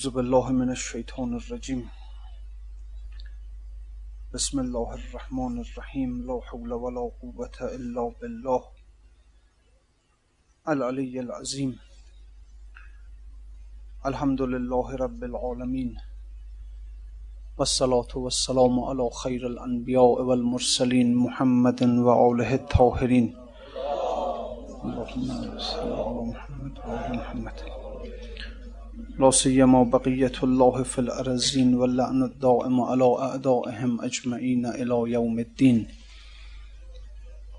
أعوذ بالله من الشيطان الرجيم. بسم الله الرحمن الرحيم. لا حول ولا قوة إلا بالله العلي العظيم. الحمد لله رب العالمين. والصلاة والسلام على خير الأنبياء والمرسلين محمد وآله الطاهرين. اللهم صل على محمد وآل محمد. لا سيما بقية الله في الأرزين واللعن الدائم على أعدائهم أجمعين إلى يوم الدين.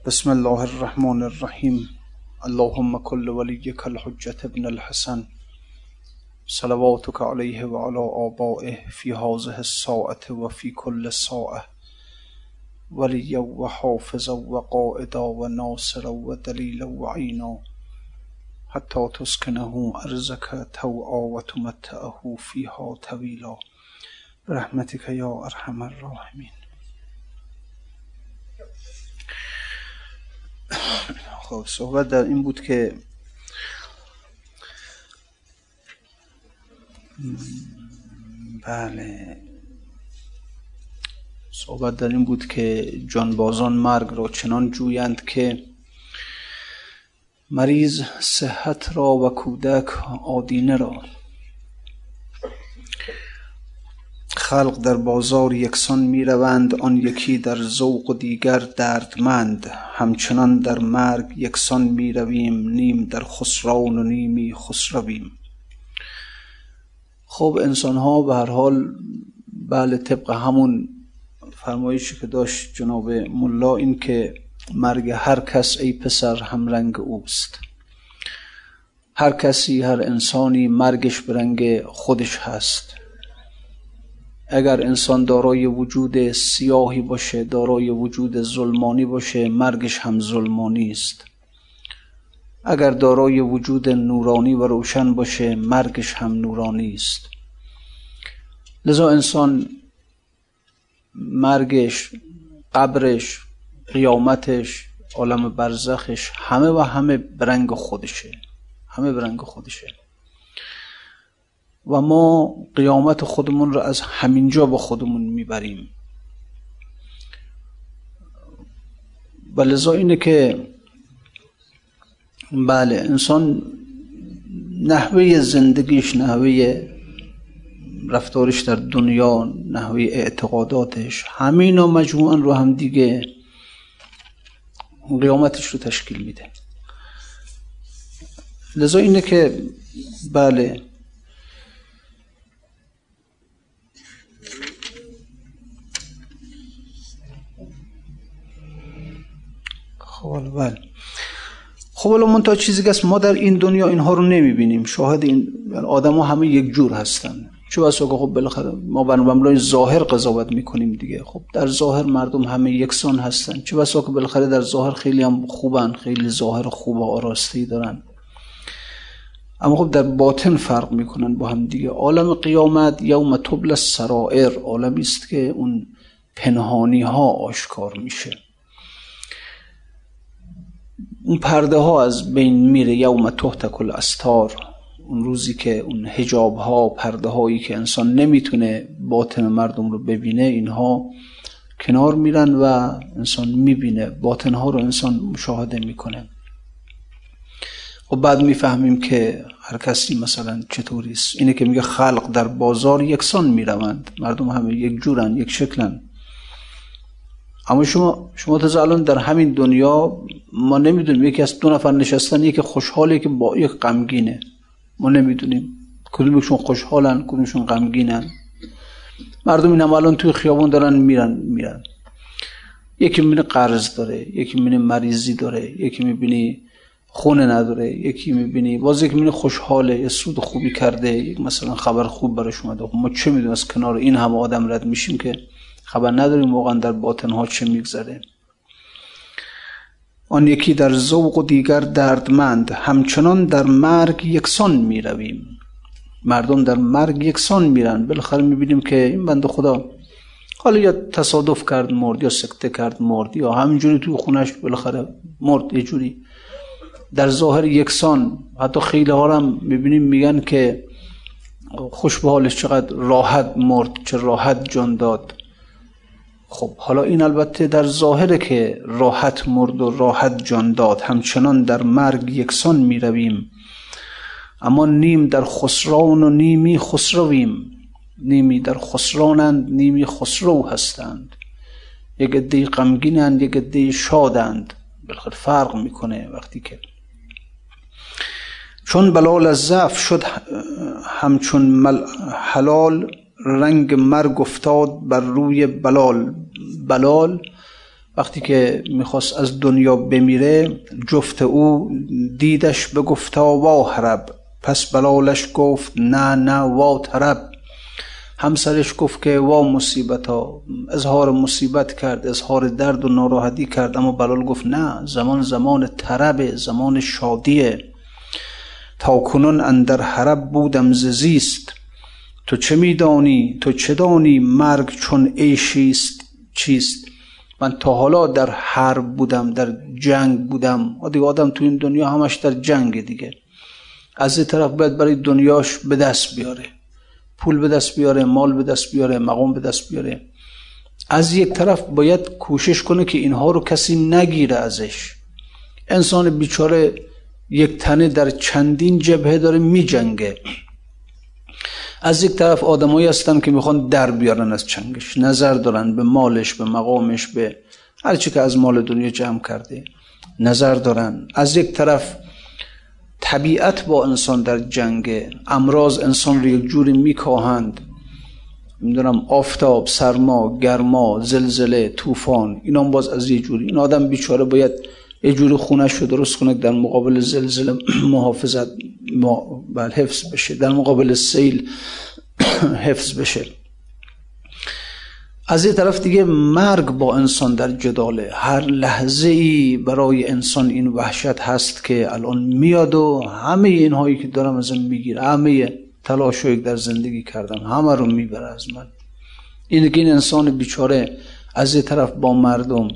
بسم الله الرحمن الرحيم. اللهم كل وليك الحجة ابن الحسن. صلواتك عليه وعلى آبائه في هذه الساعة وفي كل ساعة. وليا وحافظا وقائدا وناصرا ودليلا وعينا. حتى تسكنه أرزك توعا وتمتعه فيها طويلا برحمتك يا أرحم الراحمين خب صحبت در این بود که بله. صحبت در این بود که جانبازان مرگ را چنان جویند که مریض صحت را و کودک آدینه را. خلق در بازار یکسان می روند آن یکی در ذوق و دیگر دردمند. همچنان در مرگ یکسان می رویم نیم در خسران و نیمی خسرویم. خب انسان ها به هر حال بله طبق همون فرمایشی که داشت جناب ملا این که مرگ هر کس ای پسر هم رنگ اوست. هر کسی هر انسانی مرگش به رنگ خودش هست. اگر انسان دارای وجود سیاهی باشه دارای وجود ظلمانی باشه مرگش هم ظلمانی است. اگر دارای وجود نورانی و روشن باشه مرگش هم نورانی است. لذا انسان مرگش قبرش قیامتش عالم برزخش همه و همه برنگ خودشه. همه برنگ خودشه. و ما قیامت خودمون رو از همینجا با خودمون می‌بریم. و لذا اینه که بله انسان نحوه زندگیش نحوه رفتارش در دنیا نحوه اعتقاداتش همین و مجموعا رو هم دیگه قیامتش رو تشکیل میده. لذا اینه که بله. خب بله. خب الان تا چیزی که ما در این دنیا اینها رو نمی‌بینیم. شاهد این آدم ها همه یک جور هستن. چه بسا خب بالاخره ما بر ظاهر قضاوت می‌کنیم دیگه. خب در ظاهر مردم همه یکسان هستن. چه بسا که بالاخره در ظاهر خیلی هم خوبن خیلی ظاهر خوب و آراسته دارن. اما خب در باطن فرق می‌کنن با هم دیگه. عالم قیامت یوم تبل سرائر عالمی است که اون پنهانی ها آشکار میشه. اون پرده ها از بین میره. یوم تحت استار اون روزی که اون هجاب ها پرده هایی که انسان نمی‌تونه باطن مردم رو ببینه اینها کنار میرن و انسان می‌بینه. باطن ها رو انسان مشاهده می‌کنه. و خب بعد می‌فهمیم که هر کسی مثلا چطوری است. اینه که میگه خلق در بازار یکسان می‌روند. مردم همه یک جورن یک شکلن. اما شما شما تا الان در همین دنیا ما نمی‌دونیم. یکی از دو نفر نشستن یکی خوشحاله که با یک غمگینه. ما نمی‌دونیم. کدومشون خوشحالن کدومشون غمگینن. مردم این الان توی خیابون دارن میرن میرن. یکی می‌بینی قرض داره یکی می‌بینی مریضی داره یکی می‌بینی خونه نداره یکی می‌بینی باز یکی می‌بینی خوشحاله یه سود خوبی کرده یک مثلا خبر خوب براش اومده. خب ما چه می‌دونیم از کنار این همه آدم رد میشیم که خبر نداریم واقعا در باطنها چه میگذره. آن یکی در ذوق و دیگر دردمند همچنان در مرگ یکسان می رویم مردم در مرگ یکسان میرن. بالاخره می‌بینیم که این بند خدا حالا یا تصادف کرد مرد یا سکته کرد مرد یا همینجوری تو خونش بالاخره مرد یه جوری در ظاهر یکسان. حتی خیلی ها هم می‌بینیم میگن که خوش به حالش چقدر راحت مرد چه راحت جان داد. خب حالا این البته در ظاهره که راحت مرد و راحت جان داد همچنان در مرگ یکسان می رویم اما نیم در خسران و نیمی خسرویم. نیمی در خسرانند نیمی خسرو هستند. یک عده غمگینند یک عده شادند. بالاخره فرق می‌کنه وقتی که چون بلال از ضعف شد همچون حلال رنگ مرگ افتاد بر روی بلال. بلال وقتی که می‌خواست از دنیا بمیره جفت او دیدش بگفتا وا هرب پس بلالش گفت نه نه وا ترب همسرش گفت که وا مصیبت ها اظهار مصیبت کرد اظهار درد و ناراحتی کرد اما بلال گفت نه زمان زمان ترب زمان شادیه. تا کنون اندر حرب بودم زیست. تو چه میدانی؟ تو چه دانی مرگ چون عیشیست چیست؟ من تا حالا در حرب بودم در جنگ بودم. دیگه آدم تو این دنیا همش در جنگ دیگه. از این طرف باید برای دنیاش به دست بیاره. پول به دست بیاره مال به دست بیاره مقام به دست بیاره. از یک طرف باید کوشش کنه که اینها رو کسی نگیره ازش. انسان بیچاره یک تنه در چندین جبهه داره می جنگه از یک طرف آدمایی هستن که می‌خوان در بیارن از چنگش. نظر دارن به مالش به مقامش به هر چی که از مال دنیا جمع کرده. نظر دارن. از یک طرف طبیعت با انسان در جنگ. امراض انسان رو یک جوری میکاهند. می‌دونم آفتاب سرما گرما زلزله طوفان اینا باز از یه جوری. این آدم بیچاره باید یه جوری خونش رو درست کنه در مقابل زلزله محافظت بل حفظ بشه. در مقابل سیل حفظ بشه. از یه طرف دیگه مرگ با انسان در جداله. هر لحظه ای برای انسان این وحشت هست که الان میاد و همه اینهایی که دارم ازم می‌گیره همه تلاشایی در زندگی کردم همه رو می‌بره از من. این که این انسان بیچاره از یه طرف با مردم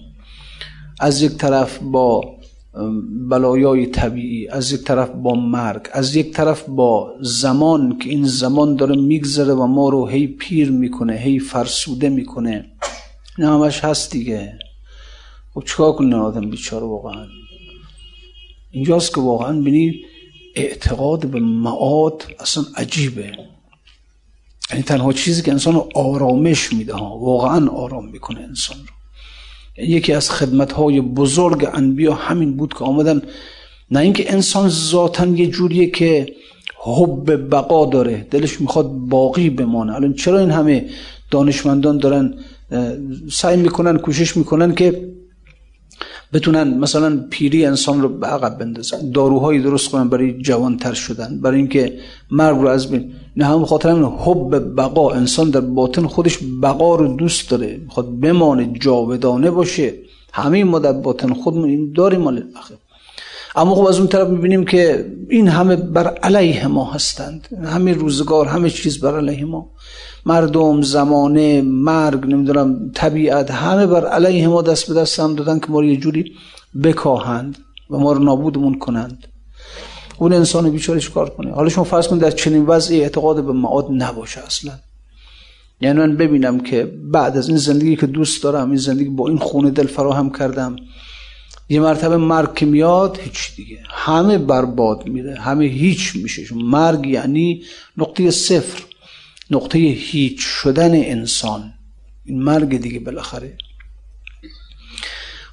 از یک طرف با بلایای طبیعی از یک طرف با مرگ از یک طرف با زمان که این زمان داره میگذره و ما رو هی پیر می‌کنه هی فرسوده می‌کنه. نه همش هست دیگه. خب چیکار کنه آدم بیچاره واقعا؟ اینجاست که واقعا بینی اعتقاد به معاد اصلا عجیبه. یعنی تنها چیزی که انسان رو آرامش میده ها واقعا آرام می‌کنه انسان رو. یکی از خدمت های بزرگ انبیا همین بود که آمدن. نه اینکه انسان ذاتا یه جوریه که حب بقا داره دلش می‌خواد باقی بمانه. الان چرا این همه دانشمندان دارن سعی می‌کنن کوشش می‌کنن که بتونن مثلا پیری انسان رو به عقب بندازن. داروهایی درست کنن برای جوانتر شدن. برای اینکه مرگ رو از بین نه هم خاطر همین حب بقا. انسان در باطن خودش بقا رو دوست داره. می‌خواد بمانه جاودانه باشه. همه ما در باطن خودمون این داریم مال اما خب از اون طرف می‌بینیم که این همه بر علیه ما هستند. همه روزگار همه چیز بر علیه ما. مردم زمانه مرگ نمی‌دونم طبیعت همه بر علیه ما دست به دست هم دادن که ما رو یه جوری بکاهند و ما رو نابودمون کنند. اون انسان بیچاره کار کنه؟ حالا شما فرض کنید در چنین وضعی اعتقاد به معاد نباشه اصلا. یعنی من ببینم که بعد از این زندگی که دوست دارم این زندگی با این خونه دل فراهم کردم یه مرتبه مرگ که میاد هیچ دیگه. همه برباد میره همه هیچ میشه. مرگ یعنی نقطه صفر. نقطه هیچ شدن انسان. این مرگ دیگه بالاخره.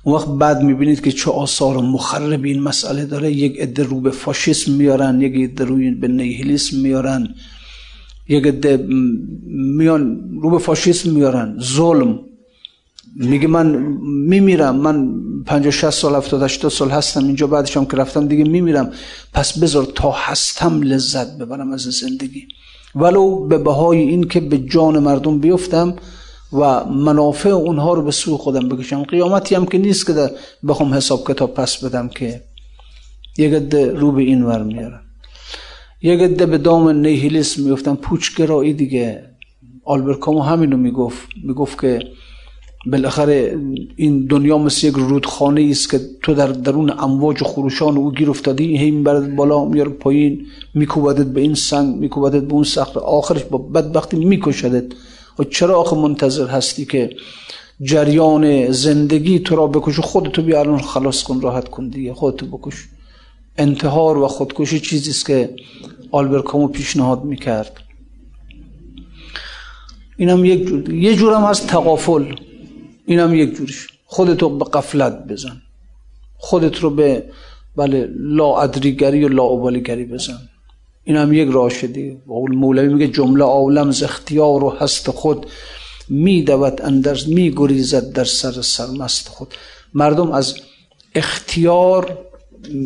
اون وقت بعد می‌بینید که چه آثار مخرب این مسئله داره. یک عده رو به فاشیسم میارن یک عده رو به نیهیلیسم میارن. یک عده میان رو به فاشیسم میارن. ظلم. میگه من میمیرم. من 50 60 سال 70 80 سال هستم. اینجا بعدش هم که رفتم دیگه میمیرم. پس بذار تا هستم لذت ببرم از زندگی. ولو به بهای این که به جان مردم بیفتم و منافع اونها رو به سوی خودم بکشم. قیامتی هم که نیست که بخوام حساب کتاب پس بدم که یک عده رو به این ور میارن. یک عده به دام نیهیلیسم میفتن. پوچگرایی دیگه. آلبرت کامو همینو می‌گفت. می‌گفت که بالاخره این دنیا مثل یک رودخانه است که تو در درون امواج و خروشان او گیر افتادی هی می‌برد بالا میاره پایین میکوبدت به این سنگ میکوبدت به اون صخره آخرش با بدبختی میکشدت. و چرا آخه منتظر هستی که جریان زندگی تو را بکش خودتو بیا الان خلاص کن راحت کن دیگه خودتو بکش. انتحار و خودکشی چیزی است که آلبر کامو پیشنهاد می‌کرد. اینم یک جور یه جورم هست تقافل اینم یک جورش خودتو به قفلت بزن. خودت رو به بله لا ادریگری و لا گری بزن. این هم یک راه شدی مولوی میگه جمله عالم ز اختیار و هست خود. میدود اندرز میگریزد در سر سرمست خود. مردم از اختیار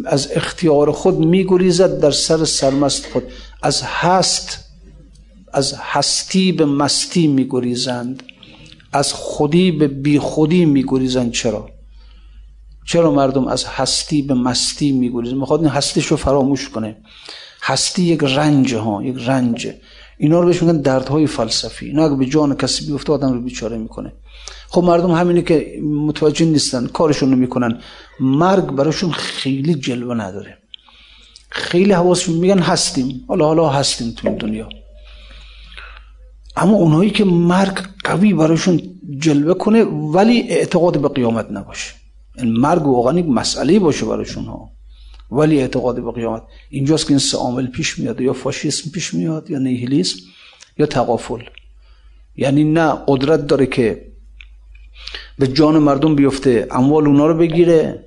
از اختیار خود میگریزد در سر سرمست خود. از هست از هستی به مستی میگریزند. از خودی به بی خودی میگریزند چرا؟ چرا مردم از هستی به مستی میگریزند می‌خواد این هستیش رو فراموش کنه. هستی یک رنج ها یک رنج. اینا رو بهش میگن دردهای فلسفی. اینا اگه به جان کسی بیفته آدم رو بیچاره می‌کنه. خب مردم همینه که متوجه نیستن کارشون رو می‌کنن. مرگ براشون خیلی جلوه نداره. خیلی حواسشون میگن هستیم. حالا حالا هستیم تو دنیا. اما اونایی که مرگ قوی براشون جلوه کنه ولی اعتقاد به قیامت نباشه. این مرگ واقعا یک مسئله باشه براشون ها ولی اعتقاد به قیامت. اینجاست که این سه عامل پیش میاد یا فاشیسم پیش میاد یا نیهیلیسم یا تقافل یعنی نه قدرت داره که به جان مردم بیفته اموال اونا رو بگیره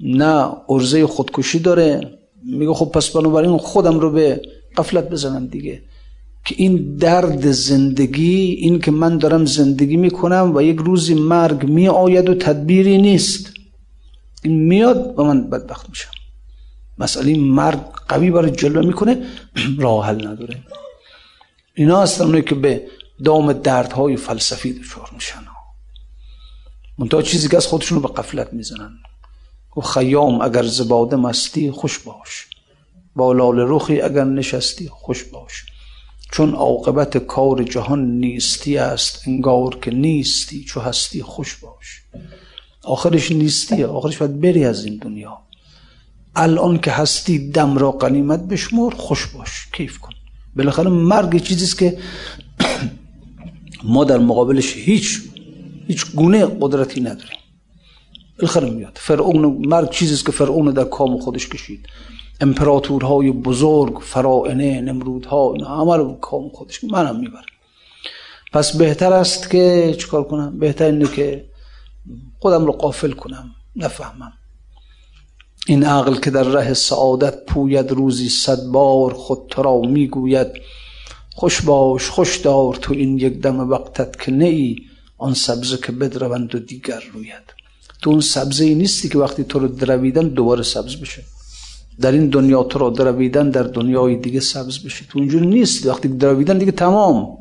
نه ارزه خودکشی داره. میگه خب پس بنابراین خودم رو به قفلت بزنم دیگه. که این درد زندگی این که من دارم زندگی می‌کنم و یک روزی مرگ می آید و تدبیری نیست. این میاد و من بدبخت میشم. مسئله مرگ قوی برای جلوه می‌کنه راه حل نداره. اینا هستن که به دام دردهای فلسفی دچار میشن. منتها چیزی که از خودشون به قفلت می‌زنن. و خیام اگر زباده مستی خوش باش. با لال روخی اگر نشستی خوش باش. چون عاقبت کار جهان نیستی است انگار که نیستی چو هستی خوش باش. آخرش نیستیه آخرش باید بری از این دنیا. الان که هستی دم را قنیمت بشمر خوش باش کیف کن. بالاخره مرگ چیزیست که ما در مقابلش هیچ هیچ گونه قدرتی نداریم. بالاخره میاد. فرعون مرگ چیزیست که فرعون در کام خودش کشید. امپراتورهای بزرگ فرائنه نمرودها همه رو کام خودش منم می‌برم. پس بهتر است که چیکار کنم؟ بهتر اینه که خودم رو قافل کنم. نفهمم. این عقل که در ره سعادت پوید روزی صد بار خود تو را می‌گوید خوش باش خوش دار تو این یک دم وقتت که ای آن سبزه که بدروند و دیگر روید. تو اون سبزه ای نیستی که وقتی تو رو درویدن دوباره سبز بشه. در این دنیا تو رو درویدن در دنیای دیگه سبز بشه تو اونجور نیست وقتی درویدن دیگه تمام.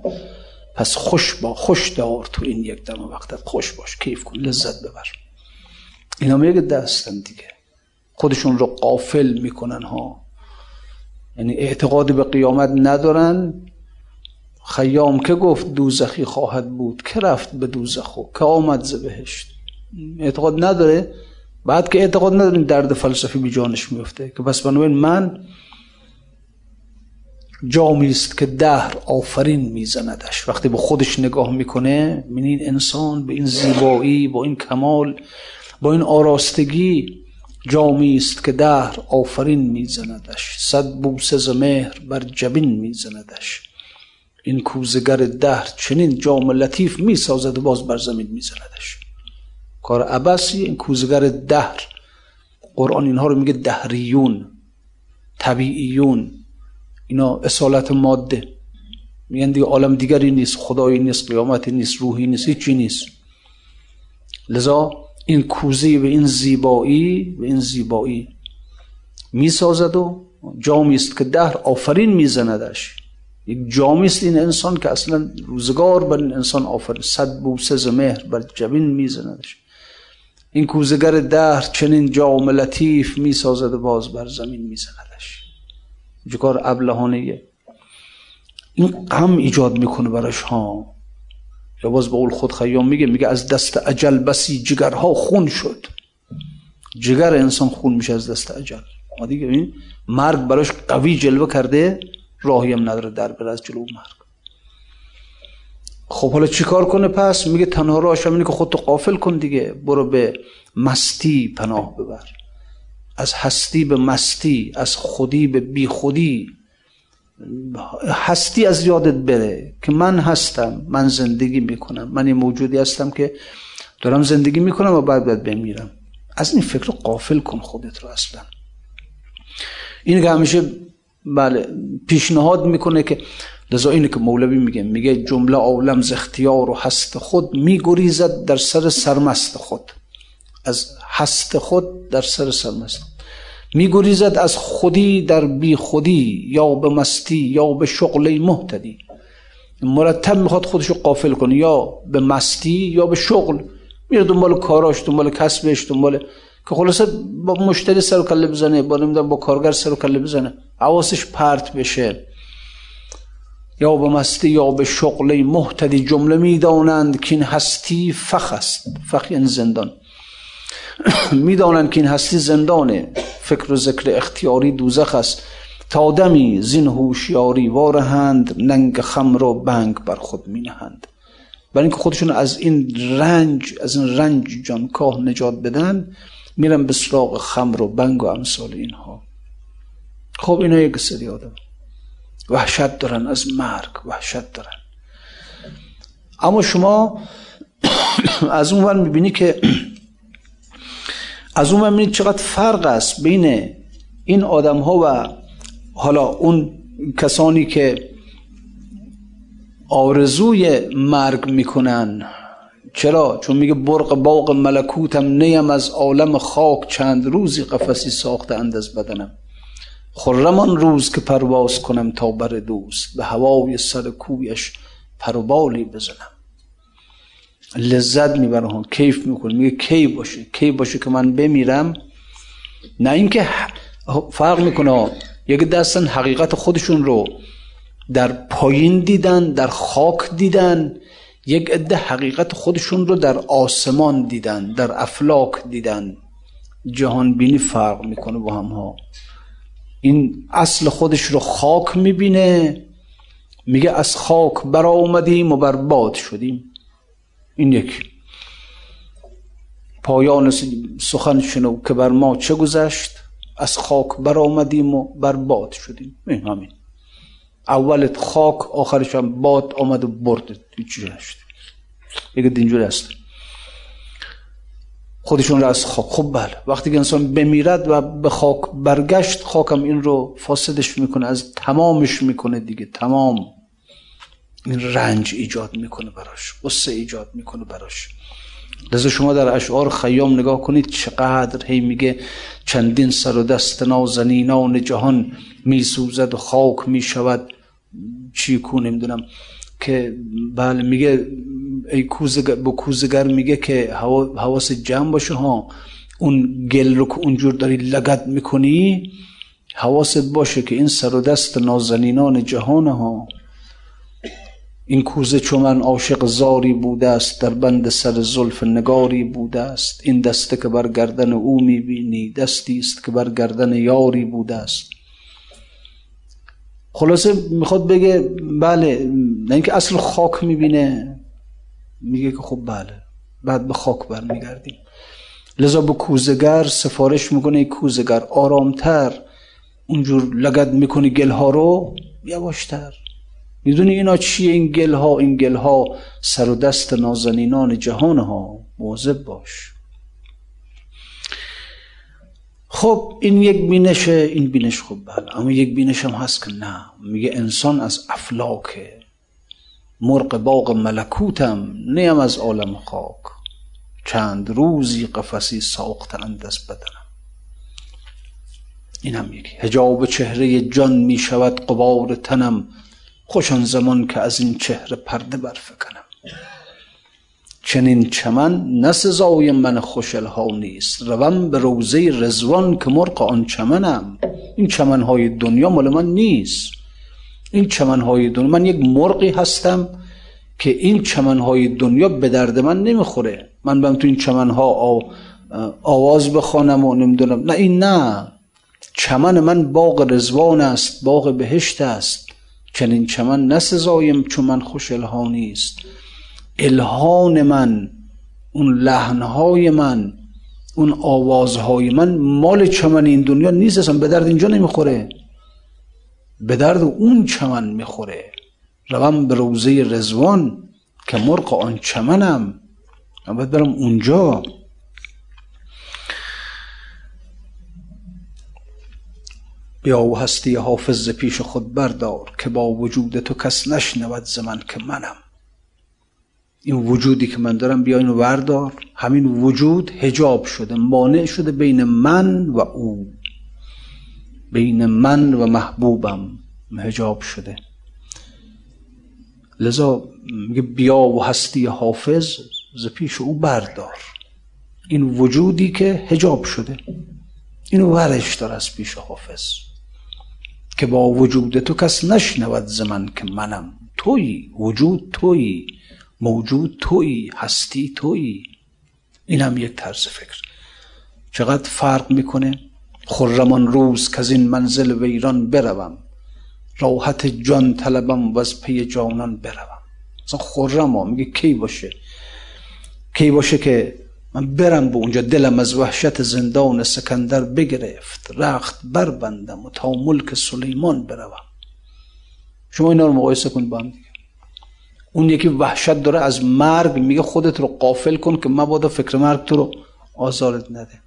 پس خوش با خوش دار تو این یک دم وقتت خوش باش. کیف کن. لذت ببر. اینا میگه دستن دیگه. خودشون رو قافل می‌کنن ها. یعنی اعتقاد به قیامت ندارن. خیام که گفت دوزخی خواهد بود. که رفت به دوزخو که آمد ز بهشت. اعتقاد نداره. بعد که اعتقاد نداره درد فلسفی بی جانش میفته که بس بنابراین من جامی است که دهر آفرین میزندش. وقتی به خودش نگاه می‌کنه من این انسان به این زیبایی با این کمال با این آراستگی جامی است که دهر آفرین میزندش. صد بوسه ز مهر بر جبین میزندش. این کوزگر دهر چنین جام لطیف می‌سازد و باز بر زمین میزندش. کار عبسی این کوزگر دهر. قرآن اینها رو میگه دهریون طبیعیون. اینا اصالت ماده. میگن دیگه عالم دیگری نیست خدایی نیست قیامتی نیست روحی نیست هیچی نیست. لذا این کوزه به این زیبایی به این زیبایی می‌سازد و جامی است که دهر آفرین میزندش. یک جامی است این انسان که اصلا روزگار بر این انسان آفرین. صد بوسه مهر بر جبین میزندش. این کوزگر دهر چنین جام لطیف می‌سازد و باز بر زمین میزندش. جکار ابلهانه این غم ایجاد می‌کنه براش ها. یا باز به قول خود خیام میگه میگه از دست عجل بسی جگرها خون شد. جگر انسان خون میشه از دست عجل ما دیگه این مرگ براش قوی جلوه کرده راهی هم نداره در بر از جلو مرگ. خب حالا چیکار کنه؟ پس میگه تنها راهش اینه که خودتو قافل کن دیگه. برو به مستی پناه ببر. از هستی به مستی از خودی به بی خودی هستی از یادت بره که من هستم من زندگی می‌کنم. من یه موجودی هستم که دارم زندگی می‌کنم و بعد باید بمیرم. از این فکر رو قافل کن خودت رو اصلا. این که همیشه بله پیشنهاد می‌کنه که لذا اینه که مولوی میگه میگه جمله عالم ز اختیار و هست خود میگریزد در سر سرمست خود. از هست خود در سر سرمست. میگریزد از خودی در بی خودی یا به مستی یا به شغل محتدی. مرتب می‌خواد خودش رو قافل کنه یا به مستی یا به شغل. میره دنبال کاراش دنبال کسبش دنبال که خلاصه با مشتری سر و کله بزنه با نمی‌دونم با کارگر سر و کله بزنه. حواسش پرت بشه. یا به مستی یا به شغل محتدی جمله می‌دانند که این هستی فخ است. فخ یعنی زندان. می‌دانند که این هستی زندانه. فکر و ذکر اختیاری دوزخ است. تا دمی زین هوشیاری وارهند ننگ خمر و بنگ بر خود می نهند برای اینکه خودشون از این رنج از این رنج جانکاه نجات بدن میرن به سراغ خمر و بنگ و امثال اینها. خب اینا یک سری آدم. وحشت دارن از مرگ وحشت دارن. اما شما از اون ور می‌بینی که از اون می‌بینید چقدر فرق است بین این آدم ها و حالا اون کسانی که آرزوی مرگ می‌کنن. چرا؟ چون میگه برق باغ ملکوتم نیم از عالم خاک چند روزی قفسی ساخته اند از بدنم. خرم روز که پرواز کنم تا بر دوست به هوای سر کویش پروبالی بزنم. لذت می‌بره ها کیف می‌کنه میگه کی باشه؟ کی باشه که من بمیرم؟ نه اینکه فرق می‌کنه. یک دستن حقیقت خودشون رو در پایین دیدن در خاک دیدن یک عده حقیقت خودشون رو در آسمان دیدن در افلاک دیدن. جهان بینی فرق می‌کنه با هم ها این اصل خودش رو خاک می‌بینه. میگه از خاک برا اومدیم و برباد شدیم. این یک. پایان سخن شنو که بر ما چه گذشت؟ از خاک بر آمدیم و برباد شدیم. این همین. اولت خاک آخرش هم باد آمد و برد. هیچی نشد یک دینجور است. خودشون را از خاک خب بله. وقتی که انسان بمیرد و به خاک برگشت خاکم این رو فاسدش می‌کنه از تمامش می‌کنه دیگه. تمام. این رنج ایجاد می‌کنه براش قصه ایجاد می‌کنه براش. لذا شما در اشعار خیام نگاه کنید چقدر هی میگه چندین سر و دست نازنینان جهان میسوزد و خاک می‌شود. چی کو نمی‌دونم. که بله میگه ای کوزگر با کوزگر میگه که حواس جمع باشه ها. اون گل رو که اونجور داری لگت می‌کنی حواست باشه که این سر و دست نازنینان جهان ها. این کوزه چون من عاشق زاری بوده است در بند سر زلف نگاری بوده است. این دسته که بر گردن او می‌بینی دستی است که بر گردن یاری بوده است. خلاصه می‌خواد بگه بله نه اینکه اصل خاک می‌بینه. میگه که خب بله. بعد به خاک برمیگردیم. لذا به کوزگر سفارش می‌کنه کوزگر آرامتر اونجور لگد می‌کنی گلها رو یواشتر. می‌دونی اینا چیه این گلها؟ این گلها سر و دست نازنینان جهان ها مواظب باش. خب این یک بینشه این بینش خب بله. اما یک بینش هم هست که نه. میگه انسان از افلاکه. مرق باغ ملکوتم نیم از عالم خاک. چند روزی قفسی ساختند از بدنم. این هم یکی هجاب چهره جان می شود قبار تنم. خوشان زمان که از این چهره پرده برفکنم. چنین چمن نه سزای من خوشلها نیست روم به روزه رزوان که مرق آن چمنم. این چمنهای دنیا مال من نیست. این چمنهای دنیا من یک مرقی هستم که این چمنهای دنیا به درد من نمی‌خوره. من برم تو این چمنها آواز بخوانم و نمی‌دونم. نه این نه. چمن من باغ رزوان است باغ بهشت است. چنین چمن نسزایم چون من خوش الهانی است. الهان من اون لحنهای من اون آوازهای من مال چمن این دنیا نیست به درد اینجا نمی‌خوره. به درد اون چمن می‌خوره. روم به روزه رزوان که مرق آن چمنم. من باید برم اونجا. بیا و هستی حافظ پیش خود بردار که با وجود تو کس نشنود ز که منم. این وجودی که من دارم بیا اینو بردار همین وجود هجاب شده مانع شده بین من و او. بین من و محبوبم هجاب شده. لذا میگه بیا و هستی حافظ ز پیش او بردار. این وجودی که هجاب شده. اینو ورش دار از پیش حافظ. که با وجود تو کس نشنود ز من که منم. توی وجود توی موجود توی هستی توی این هم یک طرز فکر. چقدر فرق می‌کنه؟ خرمان روز که این منزل ویران بروم. راحت جان طلبم و از پی جانان بروم. مثلا خرم میگه کی باشه؟ کی باشه که من برم به اونجا؟ دلم از وحشت زندان سکندر بگرفت. رخت بربندم و تا ملک سلیمان بروم. شما اینا رو مقایسه کن با هم دیگه. اون یکی وحشت داره از مرگ میگه خودت رو قافل کن که مبادا فکر مرگ تو رو آزارت نده.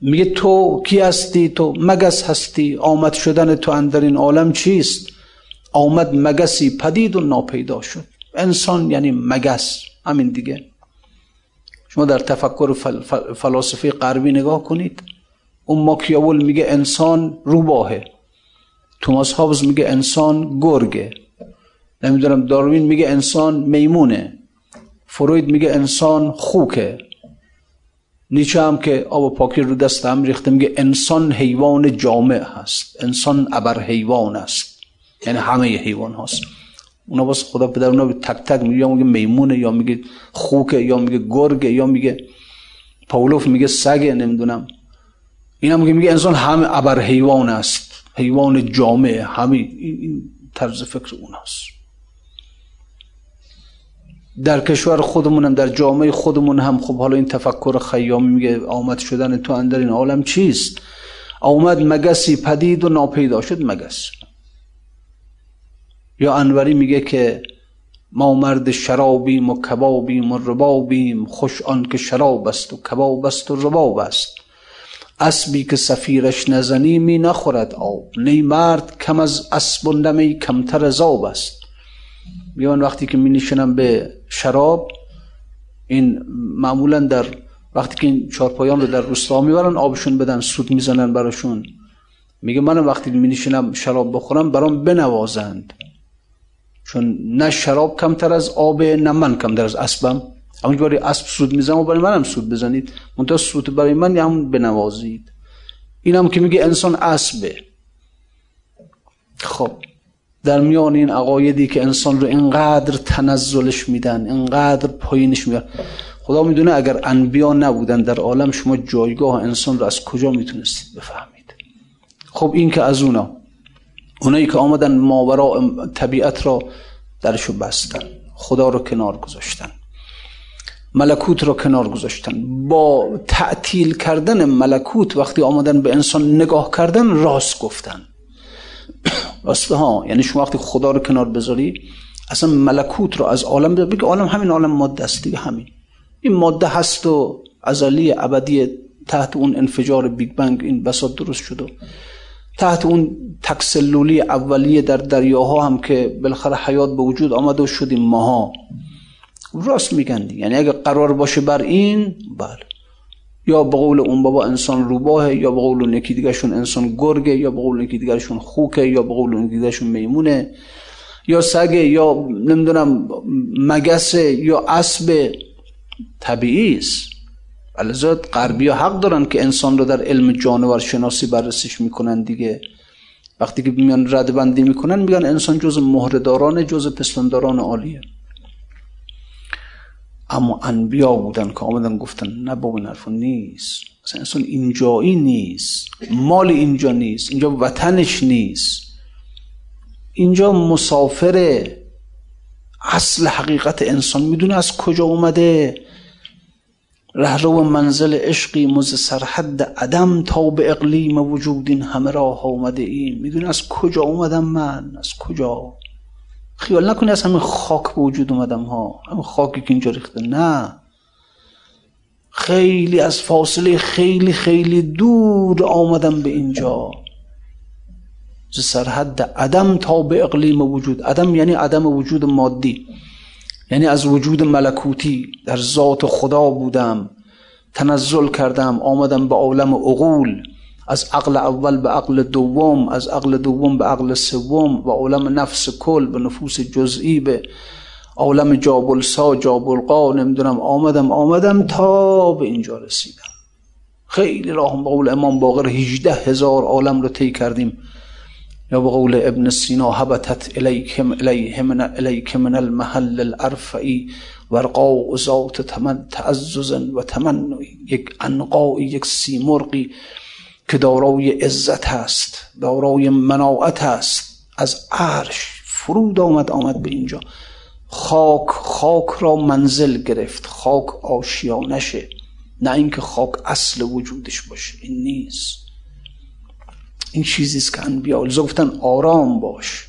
میگه تو کی هستی؟ تو مگس هستی. آمد شدن تو اندر این عالم چیست؟ آمد مگسی پدید و ناپیدا شد. انسان یعنی مگس. همین دیگه. شما در تفکر فل فلاسفه غربی نگاه کنید. اون ماکیاول میگه انسان روباهه. توماس هاوز میگه انسان گرگه. نمی‌دونم داروین میگه انسان میمونه. فروید میگه انسان خوکه. نیچه هم که آب پاکی رو دست هم ریخته میگه انسان حیوان جامع هست. انسان ابر حیوان است. یعنی همه حیوان هست اونا باز خدا پدر اونا تک تک میگه یا میگه میمونه یا میگه خوکه یا میگه گرگه یا میگه پاولوف میگه سگه نمی‌دونم. این هم میگه انسان همه ابر حیوان است. حیوان جامع همه این طرز فکر اوناست. در کشور خودمونم در جامعه خودمون هم خب حالا این تفکر خیامی میگه آمد شدن تو اندر این عالم چیست؟ آمد مگسی پدید و ناپیدا شد مگس. یا انوری میگه که ما مرد شرابیم و کبابیم و ربابیم خوش آن که شراب است و کباب است و رباب است. اسبی که سفیرش نزنی می نخورد آب. نی مرد کم از اسب و نمی کمتر از آب است. میان وقتی که می نشنم به شراب این معمولا در وقتی که این چارپایان رو در روستا می‌برن آبشون بدن سود می‌زنن براشون. میگه من وقتی می نشنم شراب بخورم برام بنوازند. چون نه شراب کمتر از آب نه من کمتر از اسبم. همون برای اسب سود می‌زنم و برای منم سود بزنید. منتها سود برای من یا همون بنوازید. این هم که میگه انسان اسبه. خب. در میان این عقایدی که انسان رو اینقدر تنزلش میدن اینقدر پایینش میدن خدا می‌دونه اگر انبیا نبودن در عالم شما جایگاه انسان رو از کجا می‌تونستید بفهمید؟ خب این که از اونا اونایی که آمدن ماورا طبیعت را درشو بستن خدا رو کنار گذاشتن ملکوت رو کنار گذاشتن. با تعطیل کردن ملکوت وقتی آمدن به انسان نگاه کردن راست گفتن. راست ها یعنی شما وقتی خدا رو کنار بذاری اصلا ملکوت رو از عالم بگه عالم همین عالم ماده است دیگه همین. این ماده هست و ازلی ابدی تحت اون انفجار بیگ بنگ این بساط درست شده تحت اون تکسلولی اولیه در دریاها هم که بالاخره حیات به وجود آمده و شدیم ماها. راست میگن یعنی اگه قرار باشه بر این بله. یا به قول اون بابا انسان روباه یا به قول اون یکی دیگرشون انسان گرگه یا به قول یکی دیگرشون خوکه یا به قول اون دیگرشون میمونه. یا سگه یا نمی‌دونم مگسه یا اسب طبیعی است. الازاد غربی ها حق دارن که انسان رو در علم جانور شناسی بررسیش می‌کنن دیگه. وقتی که میان رد بندی می‌کنن میگن انسان جز مهرداران جز پستانداران عالیه. اما انبیا بودن که آمدن گفتن نه بابا این نیست. مثلا انسان اینجایی نیست. مال اینجا نیست. اینجا وطنش نیست. اینجا مسافره اصل حقیقت انسان می‌دونه از کجا اومده. رهرو منزل عشقی مز سرحد عدم تا به اقلیم وجود این همه راه اومده این می‌دونه از کجا اومدم من؟ از کجا؟ خیال نکنی از همین خاک به وجود اومدم ها. همین خاکی که اینجا ریخته. نه. خیلی از فاصله خیلی خیلی دور آمدم به اینجا. ز سرحد عدم تا به اقلیم وجود. عدم یعنی عدم وجود مادی. یعنی از وجود ملکوتی در ذات خدا بودم. تنزل کردم. آمدم به عالم عقول. از عقل اول به عقل دوم از عقل دوم به عقل سوم و عالم نفس کل به نفوس جزئی به عالم جابلسا جابلقا نمی‌دونم آمدم آمدم تا به اینجا رسیدم. خیلی راه به قول امام باقر 18 هزار عالم رو طی کردیم. یا به ابن سینا حبتت الیکم الیهم من الیک من المحل الارفعی ورقا ذات تمن تعزز و تمن یک انقای یک سیمرغی. که دارای عزت هست دارای مناعت هست از عرش فرود آمد آمد به اینجا. خاک خاک را منزل گرفت خاک آشیانشه نه اینکه خاک اصل وجودش باشه این نیست. این چیزی است که انبیا گفتن آرام باش.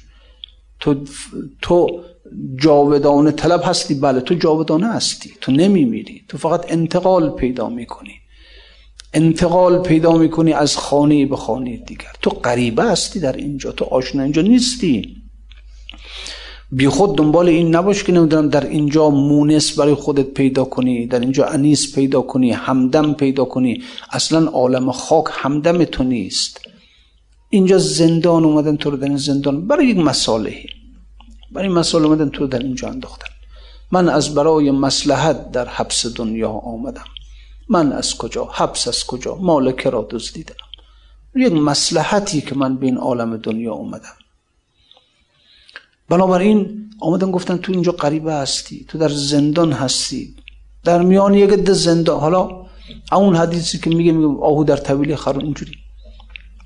تو تو جاودانه طلب هستی؟ بله تو جاودانه هستی تو نمیمیری تو فقط انتقال پیدا می‌کنی. انتقال پیدا می‌کنی از خانه به خانه دیگر. تو غریبه هستی در اینجا تو آشنا اینجا نیستی. بی خود دنبال این نباش که نمی‌دونم در اینجا مونس برای خودت پیدا کنی در اینجا انیس پیدا کنی همدم پیدا کنی. اصلا عالم خاک همدم تو نیست. اینجا زندان اومدن تو رو در این زندان برای یک مساله برای مسئله اومدن تو در اینجا انداختن. من از برای مسلحت در حبس دنیا آمدم. من از کجا حبس از کجا مالک را دزدیدم یک مسلحتی که من به این عالم دنیا اومدم. بنابراین آمدن گفتن تو اینجا قریبه هستی تو در زندان هستی در میان یک ده زندان. حالا اون حدیثی که میگه میگه آهو در طویل خرون اینجوری.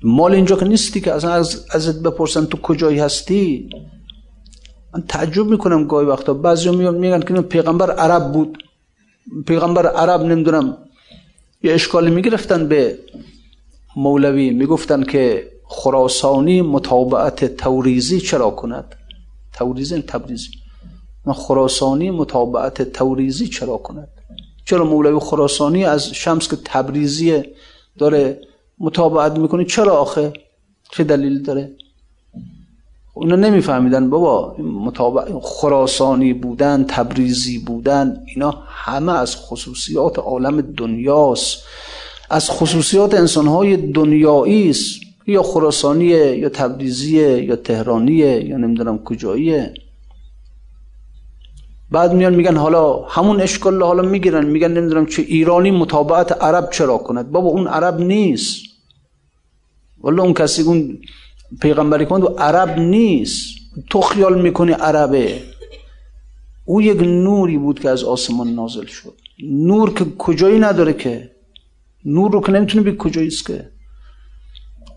مال اینجا که نیستی که اصلا از ازت بپرسن تو کجایی هستی؟ من تعجب می‌کنم گاهی وقتا. بعضی میگن که پیغمبر عرب بود. پیغمبر عرب نمی‌دونم یه اشکالی می‌گرفتن به مولوی. می‌گفتن که خراسانی مطابعت توریزی چرا کند؟ توریزی تبریزی من خراسانی مطابعت توریزی چرا کند؟ چرا مولوی خراسانی از شمس که تبریزی داره مطابعت می‌کنی چرا آخه؟ چه دلیل داره؟ اونا نمیفهمیدن بابا مطابق خراسانی بودن تبریزی بودن اینا همه از خصوصیات عالم دنیاست. از خصوصیات انسانهای دنیایی است. یا خراسانیه یا تبریزیه یا تهرانیه یا نمی‌دونم کجاییه. بعد میان میگن حالا همون اشکال حالا می‌گیرن. میگن نمی‌دونم چه ایرانی مطابقت عرب چرا کند؟ بابا اون عرب نیست. والا اون کسی اون پیغمبری کند و عرب نیست. تو خیال می‌کنی عربه؟ او یک نوری بود که از آسمان نازل شد. نور که کجایی نداره که؟ نور رو که نمی‌تونه بگی کجایی است که؟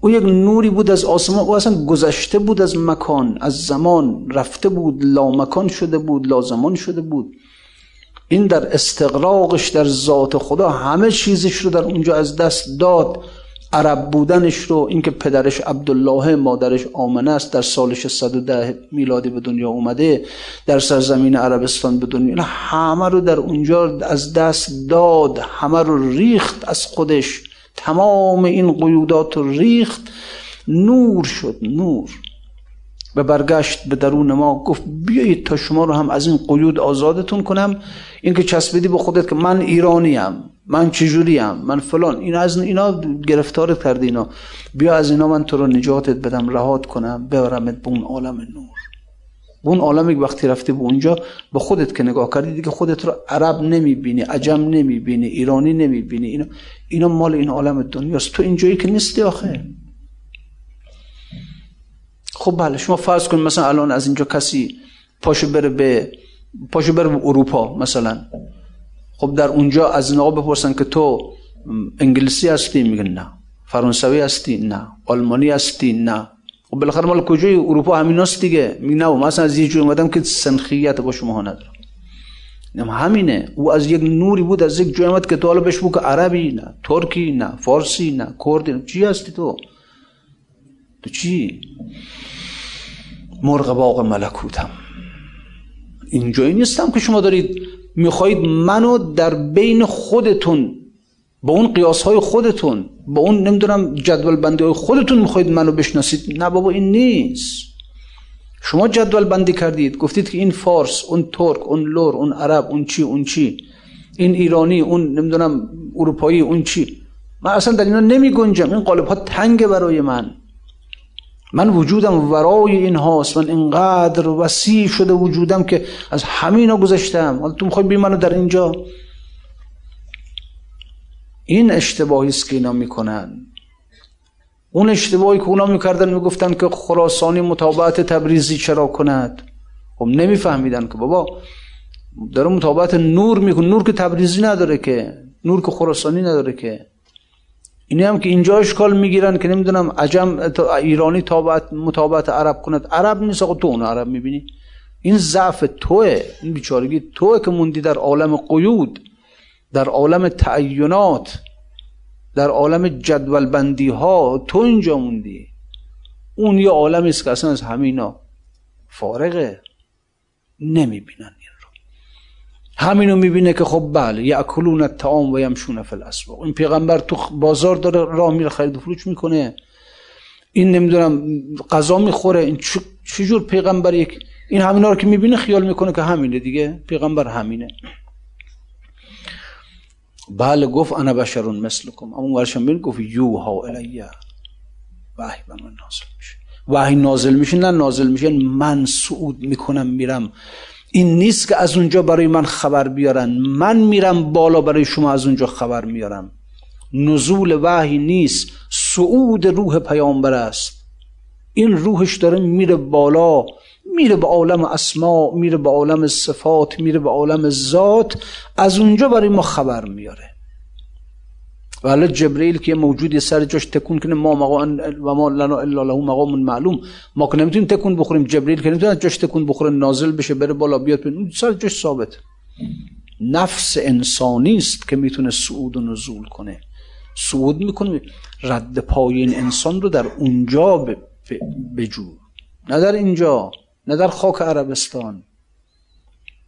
او یک نوری بود از آسمان او اصلا گذشته بود از مکان از زمان رفته بود لا مکان شده بود لا زمان شده بود. این در استقراقش در ذات خدا همه چیزش رو در اونجا از دست داد. عرب بودنش رو اینکه پدرش عبدالله مادرش آمنه است در سال 610 میلادی به دنیا اومده در سرزمین عربستان به دنیا همه رو در اونجا از دست داد همه رو ریخت از خودش تمام این قیودات رو ریخت نور شد نور. به برگشت به درون ما گفت بیایید تا شما رو هم از این قیود آزادتون کنم. اینکه چسبیدی به خودت که من ایرانیم من چجوریم من فلان. این از اینا گرفتارت کرده اینا. بیا از اینا من تو رو نجاتت بدم رهات کنم ببرمت به اون عالم نور. به اون عالمی که وقتی رفتی به اونجا به خودت که نگاه کردی دیگه خودت رو عرب نمی‌بینی عجم نمی‌بینی ایرانی نمی‌بینی. اینا اینا مال این عالم دنیاست. تو اینجایی که نیستی آخه. خب بله شما فرض کنید مثلا الان از اینجا کسی پاشو بره به پاشو بره به اروپا مثلا. خب در اونجا از این آقا بپرسن که تو انگلیسی هستی؟ میگن نه. فرانسوی هستی؟ نه. آلمانی هستی؟ نه. خب بالاخره مال کجای اروپا؟ همیناست دیگه. میگن نه مثلا از یه جور اومدم که سنخیت با شما ندارم. همینه. او از یک نوری بود از یک جای که تو حالا بهش که عربی نه. ترکی نه. فارسی نه. کردی چی هستی تو؟ تو چی مرغ باغ ملکوتم اینجایی نیستم که شما دارید می‌خواهید منو در بین خودتون با اون قیاس های خودتون با اون نمی‌دونم جدول بندی های خودتون می‌خواهید منو بشناسید نه بابا این نیست شما جدول بندی کردید گفتید که این فارس اون ترک اون لور اون عرب اون چی اون چی این ایرانی اون نمی‌دونم اروپایی اون چی من اصلا در اینا نمی گنجم این قالب ها تنگ برای من من وجودم ورای این هاست من اینقدر وسیع شده وجودم که از همینا گذاشتم حالا تو می‌خوای بی منو در اینجا؟ این اشتباهی است که اینا می‌کنن. اون اشتباهی که اونا می‌کردن می‌گفتن که خراسانی مطابعت تبریزی چرا کند؟ خب نمیفهمیدن که بابا داره مطابعت نور می‌کنه. نور که تبریزی نداره که. نور که خراسانی نداره که. اینی هم که اینجا اشکال می‌گیرن که نمی‌دونم عجم ایرانی تابعت مطابعت عرب کند. عرب نیست آقا تو اون عرب می‌بینی. این ضعف توه این بیچارگی توه که موندی در عالم قیود در عالم تعینات در عالم جدول بندی ها تو اینجا موندی. اون یه عالمی است که اصلا از همینا فارغه. نمی‌بینن. همینو می‌بینه که خب بله یاکلون الطعام و یمشون فی الاسواق. این پیغمبر تو بازار داره راه میره خرید و فروش می‌کنه. این نمی‌دونم غذا می‌خوره. این چجور پیغمبر یک این همینا رو که می‌بینه خیال می‌کنه که همینه دیگه. پیغمبر همینه. بله گفت انا بشرون مثلکم. اما ورشم بین گفت یوها الیه. وحی به من نازل میشه. وحی نازل میشه؟ نه نازل میشه. من سعود می‌کنم میرم. این نیست که از اونجا برای من خبر بیارن. من میرم بالا برای شما از اونجا خبر میارم. نزول وحی نیست. سعود روح پیامبر است. این روحش داره میره بالا میره به عالم اسما میره به عالم صفات میره به عالم ذات از اونجا برای ما خبر میاره. و حالا جبرئیل که موجودی سر جاش تکون کنه ما مقام و ما لنا الا له مقام معلوم. ما که نمی‌تونیم تکون بخوریم جبرئیل که نمی‌تونه جاش تکون بخوره نازل بشه بره بالا بیاد اون سر جاش ثابت. نفس انسانی است که می‌تونه صعود و نزول کنه. صعود می‌کنه رد پای این انسان رو در اونجا بجور. نه در اینجا نه در خاک عربستان.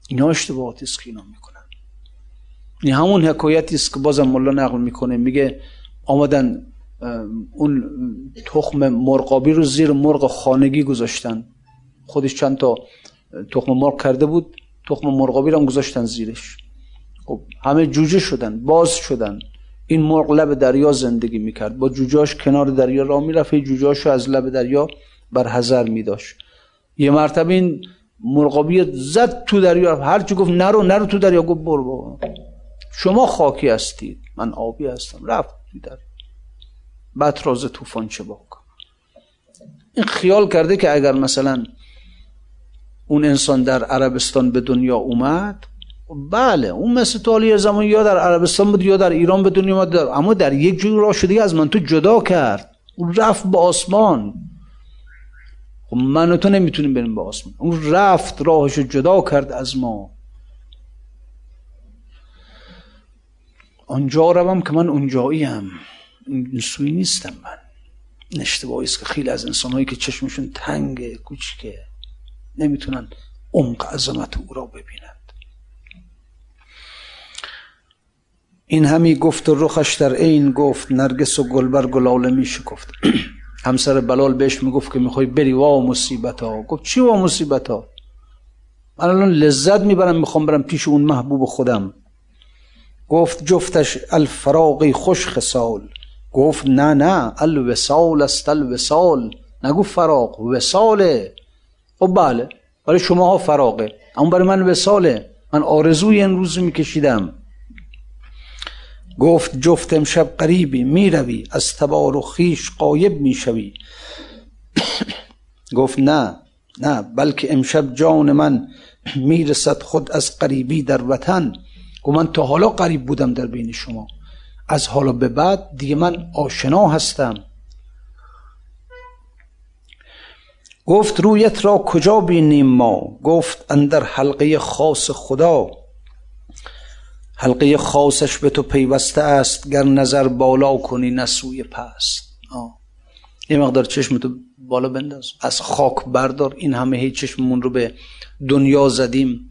اینا اشتباهاتی است که اینا این همون حکایتی است که بازم ملا نقل می‌کنه. میگه آمدن اون تخم مرغابی رو زیر مرغ خانگی گذاشتن. خودش چند تا تخم مرغ کرده بود تخم مرغابی رو هم گذاشتن زیرش. خب همه جوجه شدن باز شدن. این مرغ لب دریا زندگی می‌کرد. با جوجاش کنار دریا را می‌رفت. جوجاش از لب دریا بر حذر میداشت. یه مرتبه این مرغابی زد تو دریا. هر چی گفت نرو نرو تو دریا. گفت برو شما خاکی هستید. من آبی هستم. رفت در بطراز طوفان چه باک این خیال کرده که اگر مثلا اون انسان در عربستان به دنیا اومد بله اون مثل تو زمان یا در عربستان بود یا در ایران به دنیا اومد اما در یک جور راه شده از من تو جدا کرد. اون رفت به آسمان. خب من و تو نمی‌تونیم بریم به آسمان. اون رفت راهشو جدا کرد از ما. آنجا روم که من اونجاییم. این سوی نیستم من. این اشتباهی است که خیلی از انسانهایی که چشمشون تنگ کوچکه نمی‌تونن عمق عظمت او را ببینند. این همی گفت و رخش در عین گفت نرگس و گلبر گلاله می شکفت. همسر بلال بهش می‌گفت که می‌خوای بری وا مصیبت ها گفت چی وا مصیبت ها من الان لذت می‌برم می‌خوام برم پیش اون محبوب خودم. گفت جفتش الفراقی خوش خسال گفت نه نه الوسال است الوسال نگو فراق وساله خب بله برای شما ها فراقه اما برای من وساله من آرزوی این روز میکشیدم. گفت جفت امشب قریبی می‌روی از تبار و خیش قایب می‌شوی. گفت نه نه بلکه امشب جان من می‌رسد خود از قریبی در وطن. گفت من تا حالا قریب بودم در بین شما. از حالا به بعد دیگه من آشنا هستم. گفت رویت را کجا بینیم ما؟ گفت اندر حلقه خاص خدا. حلقه خاصش به تو پیوسته است گر نظر بالا کنی نسوی پست. یه مقدار چشم تو بالا بنداز. از خاک بردار این همه هی چشممون رو به دنیا زدیم.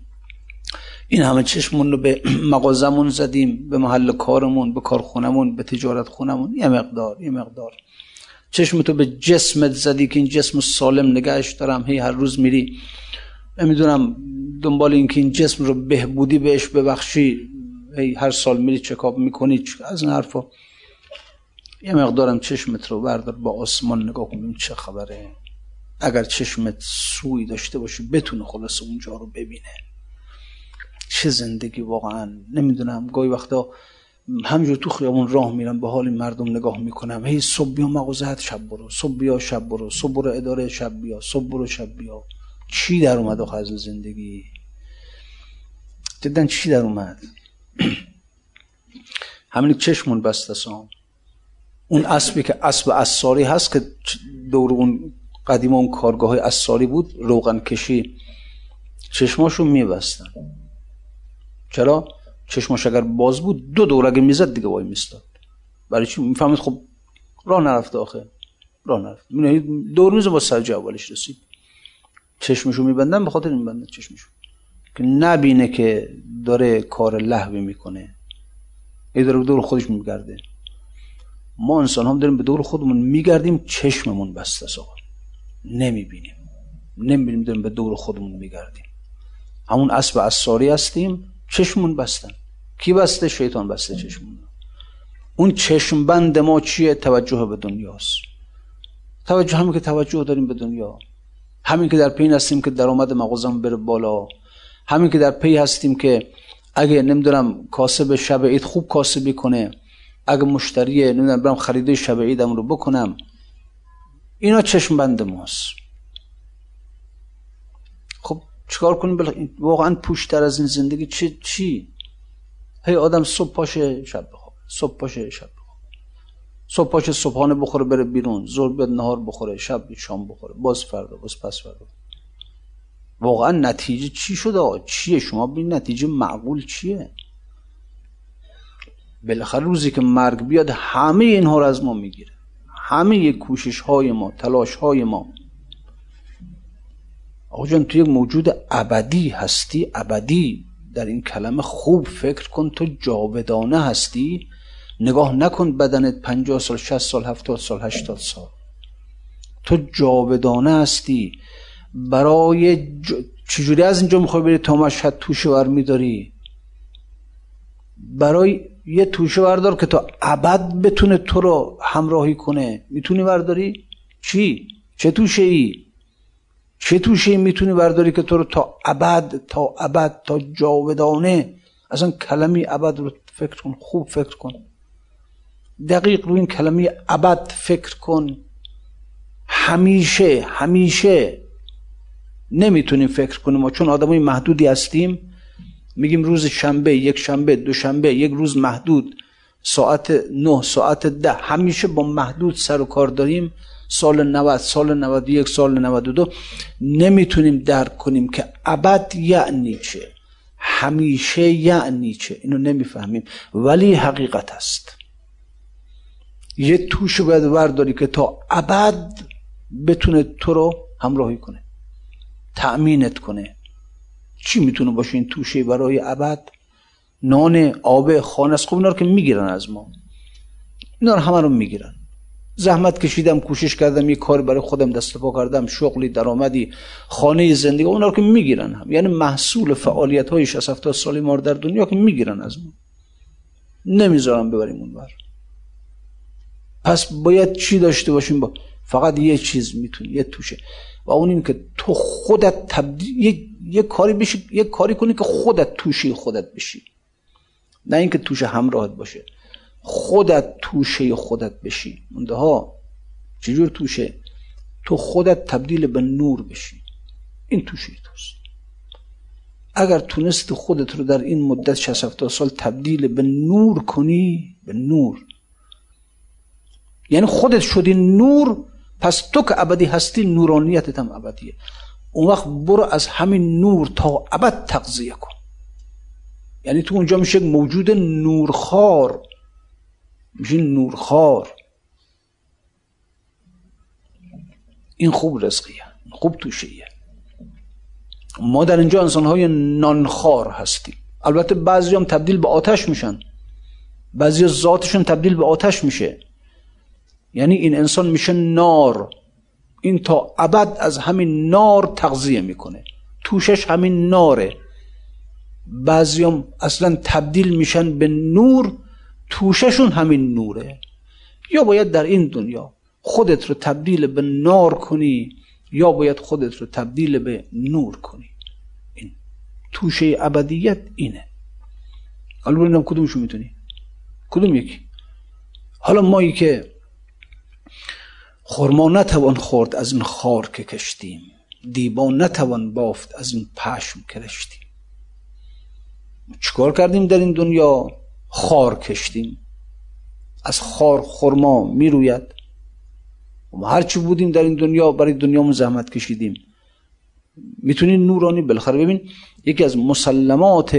این همه چشممون رو به مغازمون زدیم به محل کارمون به کارخونمون به تجارت خونمون یه مقدار یه مقدار. چشم تو به جسمت زدی که این جسم سالم نگهش دارم. هی هر روز میری. نمی‌دونم دنبال این که این جسم رو بهبودی بهش ببخشی. هی هر سال میری چکاب می‌کنی. از این حرفا. یه مقدارم چشمت رو بردار با آسمان نگاه کنیم چه خبره. اگر چشمت سوی داشته باشه بتونه خلاص اونجا رو ببینه. چه زندگی واقعا؟ نمی‌دونم. گاهی وقتا همجور تو خیابون راه میرم به حال مردم نگاه می‌کنم. هی صبح بیا مغازه شب برو. صبح بیا شب برو. صبح برو اداره شب بیا. صبح برو شب بیا. چی در اومد آخه از زندگی؟ جدا چی در اومد؟ همین چشمون بسته سام. اون اسبی که اسب اساری هست که دور اون قدیم اون کارگاه های اساری بود روغن کشی چشماشو میبستن. چرا؟ چشماش اگر باز بود دو دور اگه می‌زد دیگه وای میستاد برای چی؟ می‌فهمید؟ خب راه نرفته آخه. راه نرفته دور میزه با سرجه اولش رسید. چشمشو میبندن به خاطر میبندن چشمشو. که نبینه که داره کار لحوی می‌کنه. ای داره دور خودش میگرده. ما انسان هم داریم به دور خودمون میگردیم چشممون بسته آقا. نمی‌بینیم. نمی‌بینیم داریم به دور خودمون میگردیم. همون اسب اساری هستیم. چشمون بستن. کی بسته؟ شیطان بسته چشمون اون چشم بند ما چیه؟ توجه به دنیاست. توجه همین که توجه داریم به دنیا. همین که در پی هستیم که درآمد مغازم بره بالا. همین که در پی هستیم که اگه نمی‌دونم کاسب شب عید خوب کاسبی کنه اگه مشتری نمی‌دونم برم خریده شب عیدم رو بکنم. اینا چشم بند ماست. چیکار کنیم؟ بل... واقعا پوشتر از این زندگی چی چی؟ هی آدم صبح پاشه شب بخوره صبح پاشه شب بخوره صبح پاشه صبحانه بخوره بره بیرون. زور بیاد نهار بخوره شب شام بخوره. باز فردا باز پس فردا. واقعا نتیجه چی شده؟ چیه شما؟ ببین نتیجه معقول چیه؟ بالاخره روزی که مرگ بیاد همه اینها رو از ما می‌گیره. همه کوشش های ما تلاش های ما آقا جان تو یک موجود ابدی هستی ابدی. در این کلمه خوب فکر کن تو جاودانه هستی. نگاه نکن بدنت پنجاه سال شست سال هفتاد سال هشتاد سال. تو جاودانه هستی. برای ج... چجوری از اینجا می‌خوای بری تا مشهد توشه ور میداری؟ برای یه توشه بردار که تا ابد بتونه تو رو همراهی کنه. می‌تونی برداری چی؟ چه توشه ای چه توشه می‌تونی برداری که تو رو تا ابد تا ابد تا جاودانه؟ اصلا کلمی ابد رو فکر کن خوب فکر کن. دقیق رو این کلمه ابد فکر کن. همیشه همیشه نمی‌تونیم فکر کنیم ما چون آدمای محدودی هستیم. میگیم روز شنبه یک شنبه دو شنبه یک روز محدود. ساعت نه ساعت ده. همیشه با محدود سر و کار داریم. سال 90 سال 91 سال 92 نمی‌تونیم درک کنیم که ابد یعنی چه. همیشه یعنی چه. اینو نمی‌فهمیم. ولی حقیقت است. یه توش باید ورداری که تا ابد بتونه تو رو همراهی کنه. تأمینت کنه. چی می‌تونه باشه این توشه برای ابد؟ نان آب خانه است خب اینا رو که می‌گیرن از ما. اینا رو همه رو می‌گیرن. زحمت کشیدم کوشش کردم یه کار برای خودم دست پا کردم شغلی درآمدی خانه زندگی اونا رو که می‌گیرن هم. یعنی محصول فعالیت های 60 70 سالی ما در دنیا که می‌گیرن از ما. نمی‌ذارم ببریم اونور پس باید چی داشته باشیم؟ با فقط یه چیز می‌تونی یه توشه. و اون این که تو خودت تبدیل یه, یه کاری بشی یه کاری کنی که خودت توشه خودت بشی. نه اینکه توشه همراهت باشه. خودت توشه خودت بشی. منده ها چجور توشه؟ تو خودت تبدیل به نور بشی. این توشه توست. اگر تونست خودت رو در این مدت 60 سال تبدیل به نور کنی به نور. یعنی خودت شدی نور پس تو که ابدی هستی نورانیتت هم ابدیه. اون وقت برو از همین نور تا ابد تغذیه کن. یعنی تو اونجا میشه موجود نورخار میشه نورخار این خوب رزقیه خوب توشیه. ما در اینجا انسان های نانخار هستیم. البته بعضی هم تبدیل به آتش میشن. بعضی ذاتشون تبدیل به آتش میشه. یعنی این انسان میشه نار. این تا ابد از همین نار تغذیه می‌کنه. توشش همین ناره. بعضیام اصلا تبدیل میشن به نور توششون همین نوره. یا باید در این دنیا خودت رو تبدیل به نار کنی یا باید خودت رو تبدیل به نور کنی. این توشه ابدیت اینه. حالا ببینم کدومشو می‌تونی. کدوم یکی؟ حالا مایی که خرما نتوان خورد از این خار که کشتیم دیبا نتوان بافت از این پشم که رشتیم. چیکار کردیم در این دنیا؟ خار کشتیم. از خار خرما می‌روید. ما هرچی بودیم در این دنیا برای دنیامون زحمت کشیدیم. می‌تونین نورانی بالاخره. ببین یکی از مسلمات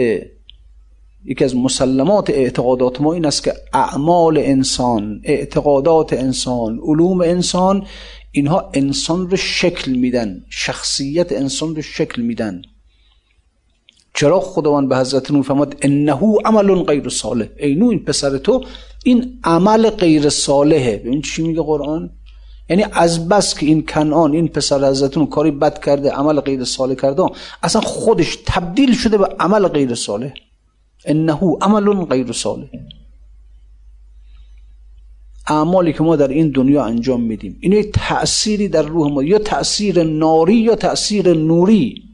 یکی از مسلمات اعتقادات ما این است که اعمال انسان اعتقادات انسان علوم انسان اینها انسان رو شکل میدن شخصیت انسان رو شکل میدن. چرا خداوند به حضرت نور فرمود انه عمل غیر صالح ای نو این پسر تو این عمل غیر صالحه. ببین چی میگه قرآن؟ یعنی از بس که این کنعان این پسر حضرت نور کاری بد کرده عمل غیر صالح کرده اصلا خودش تبدیل شده به عمل غیر صالح. انه عمل غیر صالح اعمالی که ما در این دنیا انجام میدیم این یک تأثیری در روح ما یا تأثیر ناری یا تأثیر نوری.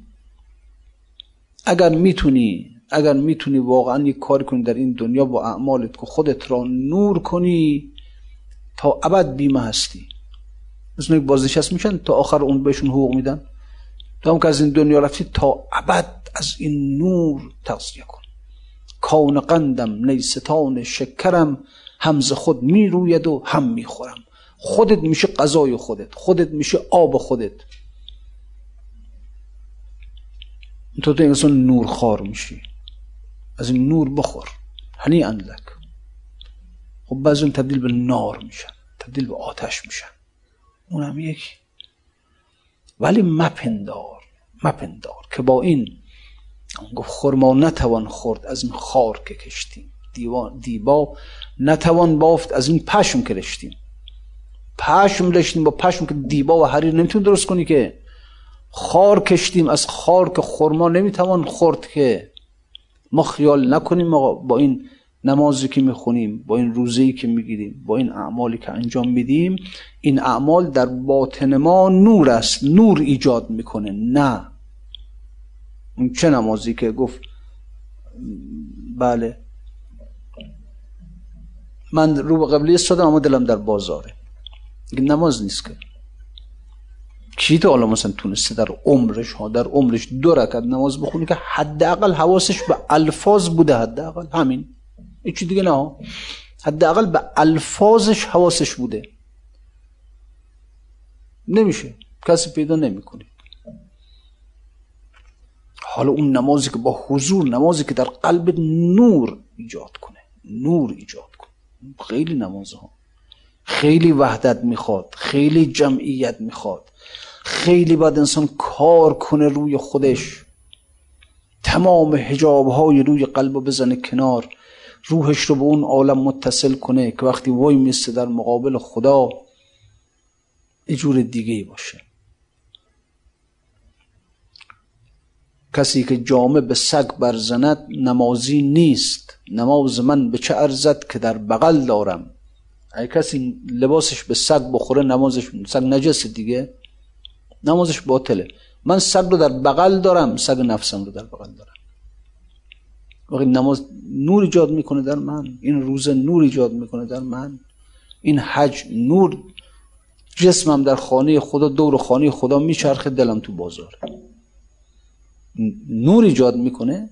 اگر می‌تونی اگر می‌تونی واقعا یک کاری کنی در این دنیا با اعمالت که خودت را نور کنی تا ابد بیمه هستی. مثل یک بازنشست میشن تا آخر اون بهشون حقوق میدن. تا هم که از این دنیا رفتی تا ابد از این نور تغذیه کن. کان قندم نیستان شکرم همز خود می‌روید و هم می‌خورم. خودت میشه غذای خودت خودت میشه آب خودت. تو تو انسان نورخوار میشی. از این نور بخور. هنی اندلک. خب بعضی تبدیل به نار میشن. تبدیل به آتش میشن. اونم یکی. ولی مپندار. مپندار که با این گفت خرما نتوان خورد از این خار که کشتیم. دیبا نتوان بافت از این پشم که رشتیم. پشم رشتیم با پشم که دیبا و حریر. نمیتون درست کنی که خار کشتیم از خار که خرما نمی‌توان خورد که. ما خیال نکنیم ما با این نمازی که می‌خونیم با این روزی که می‌گیریم با این اعمالی که انجام میدیم این اعمال در باطن ما نور است نور ایجاد می‌کنه. نه. اون چه نمازی که گفت؟ بله. من رو به قبلی استادم اما دلم در بازاره. نماز نیست که. کی تو حالا مثلا تونسته در عمرش ها در عمرش دو رکعت نماز بخونی که حداقل حواسش به الفاظ بوده حداقل. همین. هیچ دیگه نه؟ حداقل به الفاظش حواسش بوده. نمیشه. کسی پیدا نمی‌کنه. حالا اون نمازی که با حضور نمازی که در قلب نور ایجاد کنه. نور ایجاد کنه. خیلی نماز ها خیلی وحدت می‌خواد. خیلی جمعیت می‌خواد. خیلی باید انسان کار کنه روی خودش. تمام هجاب های روی قلب بزنه کنار. روحش رو به اون عالم متصل کنه که وقتی وای میسته در مقابل خدا اجور دیگه باشه. کسی که جامه به سگ برزند نمازی نیست. نماز من به چه ارزد که در بغل دارم؟ اگه کسی لباسش به سگ بخوره نمازش سگ نجس دیگه. نمازش باطله. من سگ رو در بغل دارم سگ نفسم رو در بغل دارم. وقتی نماز نور ایجاد می‌کنه در من این روز نور ایجاد می‌کنه در من این حج نور جسمم در خانه خدا دور خانه خدا میچرخه دلم تو بازار. نور ایجاد می‌کنه.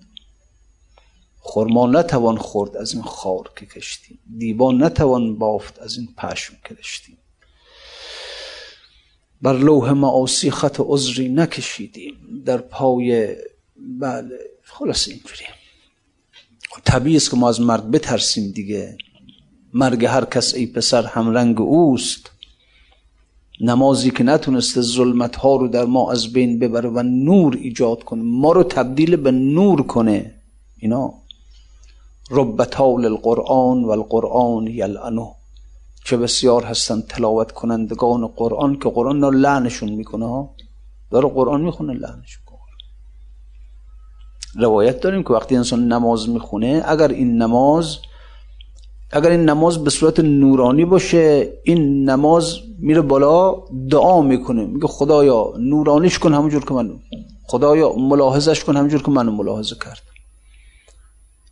خرما نتوان خورد از این خار که کشتیم. دیبان نتوان بافت از این پشم که بر لوح معاصی خط عذری نکشیدیم. در پای بله خلاص اینجوری طبیعی است که ما از مرگ بترسیم دیگه. مرگ هر کس ای پسر همرنگ اوست. نمازی که نتونسته ظلمت ها رو در ما از بین ببره و نور ایجاد کنه ما رو تبدیل به نور کنه. اینا. ربطال القرآن و القرآن یلعنو چه بسیار هستن تلاوت کنندگان قرآن که قرآن رو لعنشون می‌کنه ها. داره قرآن می‌خونه لعنشون روایت داریم که وقتی انسان نماز می‌خونه اگر این نماز اگر این نماز به صورت نورانی باشه این نماز میره بالا دعا می‌کنه. میگه خدایا نورانیش کن همونجور که من خدایا ملاحظش کن همونجور که منو ملاحظه کرد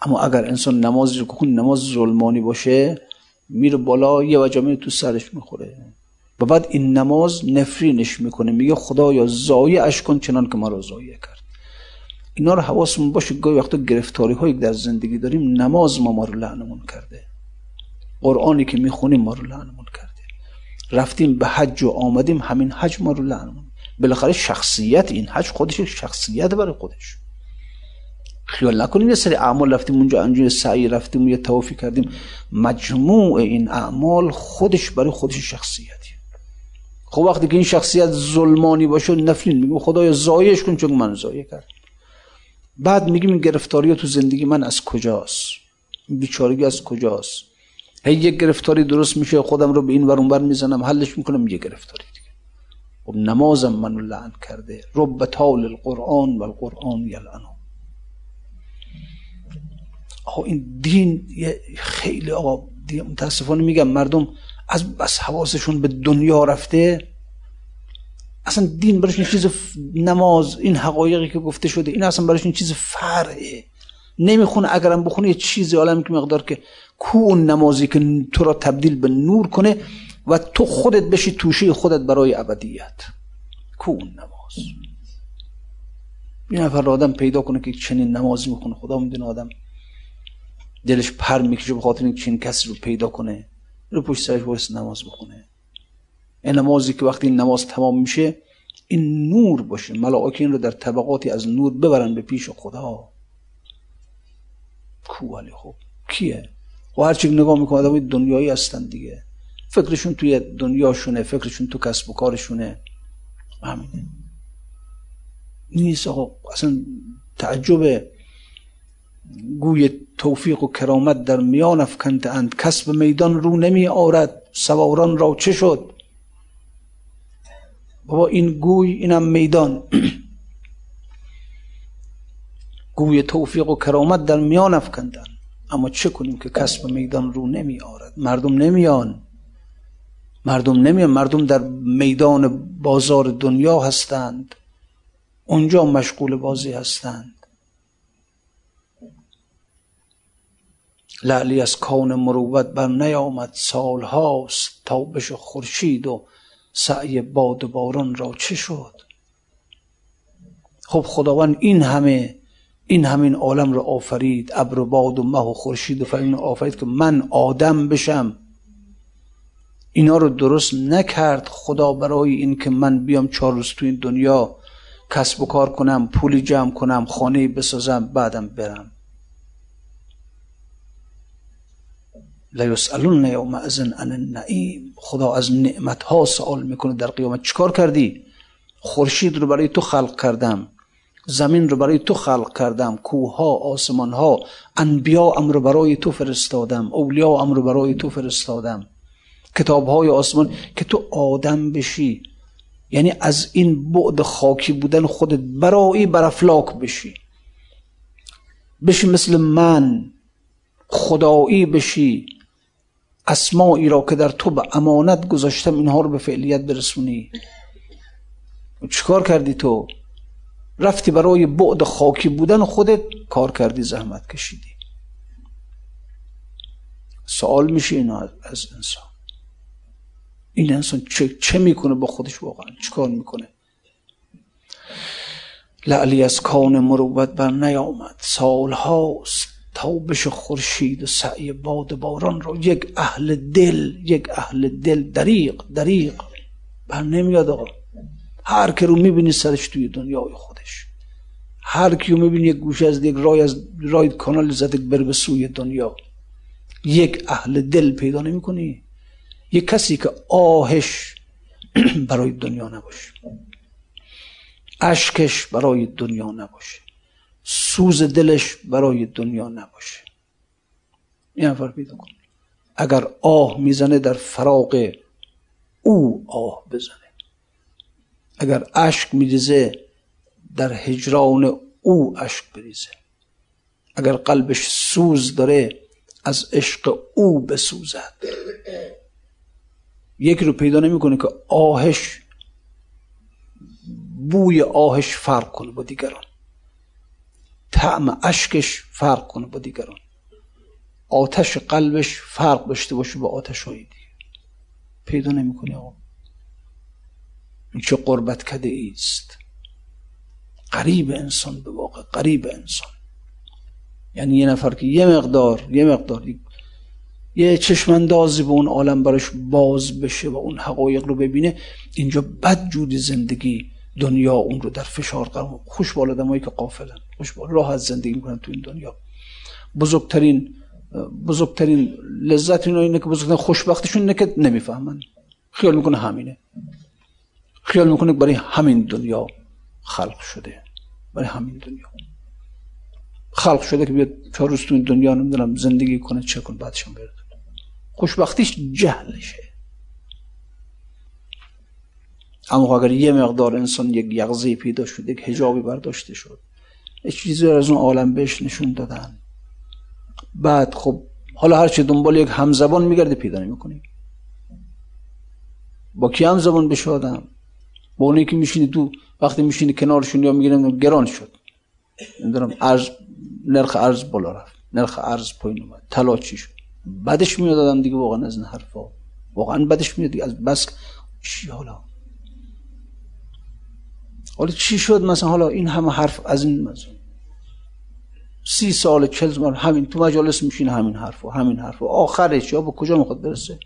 اما اگر انسان نمازی که نماز ظلمانی باشه میره بالا یه وجه تو سرش می‌خوره. و بعد این نماز نفرینش می‌کنه. میگه خدایا زایعش کن چنان که ما رو زایع کرد. اینا رو حواسمون باشه گاهی وقتا گرفتاری هایی در زندگی داریم نماز ما ما رو لعنمون کرده. قرآنی که می‌خونیم ما رو لعنمون کرده. رفتیم به حج و آمدیم همین حج ما رو لعنمون. بالاخره شخصیت این حج خودش شخصیت برای خودش. خیال نکنیم یه سری اعمال رفتیم اونجا انجام سعی رفتیم یه توافی کردیم. مجموع این اعمال خودش برای خودش شخصیتی خب وقتی که این شخصیت ظلمانی باشه نفرین. میگم خدایا زایش کن چون من زایه کرد بعد میگیم این گرفتاری تو زندگی من از کجاست؟ بیچارگی از کجاست؟ هی یک گرفتاری درست میشه خودم رو به این ور اونور می‌زنم حلش می‌کنم یه گرفتاری دیگه. خب نمازم منو لعن کرده. رب طال القرآن و القرآن یلعنو آقا این دین خیلی آقا متاسفانه میگم مردم از بس حواسشون به دنیا رفته اصلا دین برایشون چیز نماز این حقایقی که گفته شده این اصلا برایشون چیز فرعه. نمی‌خونه اگرم بخونه یه چیزی عالم که مقدار که کو اون نمازی که تو را تبدیل به نور کنه و تو خودت بشی توشه خودت برای ابدیت. کو اون نماز. یه نفر آدم پیدا کنه که چنین نمازی می‌خونه خدا می‌دونه آدم دلش پر می‌کشه به خاطر اینکه چنین کسی رو پیدا کنه رو پشت سرش نماز بخونه. این نمازی که وقتی این نماز تمام میشه این نور باشه. ملائکه این رو در طبقاتی از نور ببرن به پیش خدا. کو خب کیه؟ و هرچی نگاه می‌کنه آدم دنیایی هستن دیگه. فکرشون توی دنیاشونه فکرشون تو کسب و کارشونه. همینه نیست آقا. اصلا تعجب گوی توفیق و کرامت در میان افکنده اند. کسب میدان رو نمی آرد. سواران را چه شد؟ بابا این گوی اینم میدان. گوی توفیق و کرامت در میان افکندن اما چه کنیم که کسب میدان رو نمی آرد؟ مردم نمیان مردم نمیان مردم در میدان بازار دنیا هستند. اونجا مشغول بازی هستند. لعلی از کون مروت بر نیامد سال هاست تابش خورشید و سعی باد و باران را چه شد؟ خب خداوند این همه این همین عالم رو آفرید ابر و باد و مه و خورشید و فلان آفرید که من آدم بشم. اینا رو درست نکرد خدا برای این که من بیام چهار روز تو این دنیا کسب و کار کنم پولی جمع کنم خانه بسازم بعدم برم. لیسالون یوم ان النعیم خدا از نعمت ها سوال می‌کنه در قیامت. چیکار کردی؟ خورشید رو برای تو خلق کردم. زمین رو برای تو خلق کردم. کوه ها آسمان ها انبیا ام رو برای تو فرستادم. اولیا ام رو برای تو فرستادم. کتاب های آسمان که تو آدم بشی. یعنی از این بعد خاکی بودن خودت برای برافلاک بشی. بشی مثل من. خدایی بشی. اسمایی را که در تو به امانت گذاشتم اینها رو به فعلیت برسونی. چیکار کردی تو؟ رفتی برای بعد خاکی بودن خودت کار کردی زحمت کشیدی. سوال میشه اینا از انسان. این انسان چه, چه می‌کنه با خودش واقعا؟ چیکار می‌کنه؟ لعلی از کان مروت بر نیامد. سال هاست تابش خورشید و سعی باد باران رو یک اهل دل یک اهل دل دریق دریق بر نمیاد آقا. هر که رو می‌بینی سرش توی دنیای خودش. هر کیو می‌بینی یک گوشه از یک رای از رای کانال زده بر به سوی دنیا. یک اهل دل پیدا نمی‌کنی. یک کسی که آهش برای دنیا نباشه. اشکش برای دنیا نباشه. سوز دلش برای دنیا نباشه. این نفر پیدا کن اگر آه می‌زنه در فراغ او آه بزنه. اگر اشک میریزه در هجران او اشک بریزه. اگر قلبش سوز داره از عشق او بسوزد. یکی رو پیدا نمی‌کنه که آهش بوی آهش فرق کنه با دیگران. طعم اشکش فرق کنه با دیگران. آتش قلبش فرق داشته باشه با آتش های دیگه. پیدا نمی‌کنه آقا. این چه قربت کده است. قریب انسان به واقع قریب انسان. یعنی یه نفر که یه مقدار یه مقدار یه چشمندازی به اون عالم براش باز بشه و اون حقایق رو ببینه اینجا بد جودی زندگی دنیا اون رو در فشار قرار خوش بال آدمایی که قافلن. راحت زندگی می‌کنن تو این دنیا. بزرگترین بزرگترین لذت اینا اینه که بزرگترین خوشبختشون اینه که نمی‌فهمن. خیال می‌کنه همینه. خیال می‌کنه برای همین دنیا خلق شده. برای همین دنیا. خلق شده که بیاد چهار روز تو این دنیا نمی‌دونم زندگی کنه چه کن بعدش هم برد خوشبختیش جهلشه. اما اگر یه مقدار انسان یک یغزه پیدا شد یک هجابی برداشته شد چیزی از اون عالم بهش نشون دادن. بعد خب حالا هرچی دنبال یک همزبان میگرده پیدا نمی‌کنی با کی همزبان بشه آدم؟ با اونی که میشینی تو وقتی میشینی کنارشون یا می‌گیرن گران شد. نمی‌دونم ارز نرخ ارز بالا رفت. نرخ ارز پایین اومد. طلا چی شد؟ بعدش میاد آدم دیگه واقعا از این حرفا. واقعا بعدش میاد دیگه. از بس چی حالا؟ حالا چی شد مثلا؟ حالا این همه حرف از این مثلا سی سال چل سال همین تو مجالس میشین همین حرف و همین حرف و آخرش یا به کجا می‌خواد برسه؟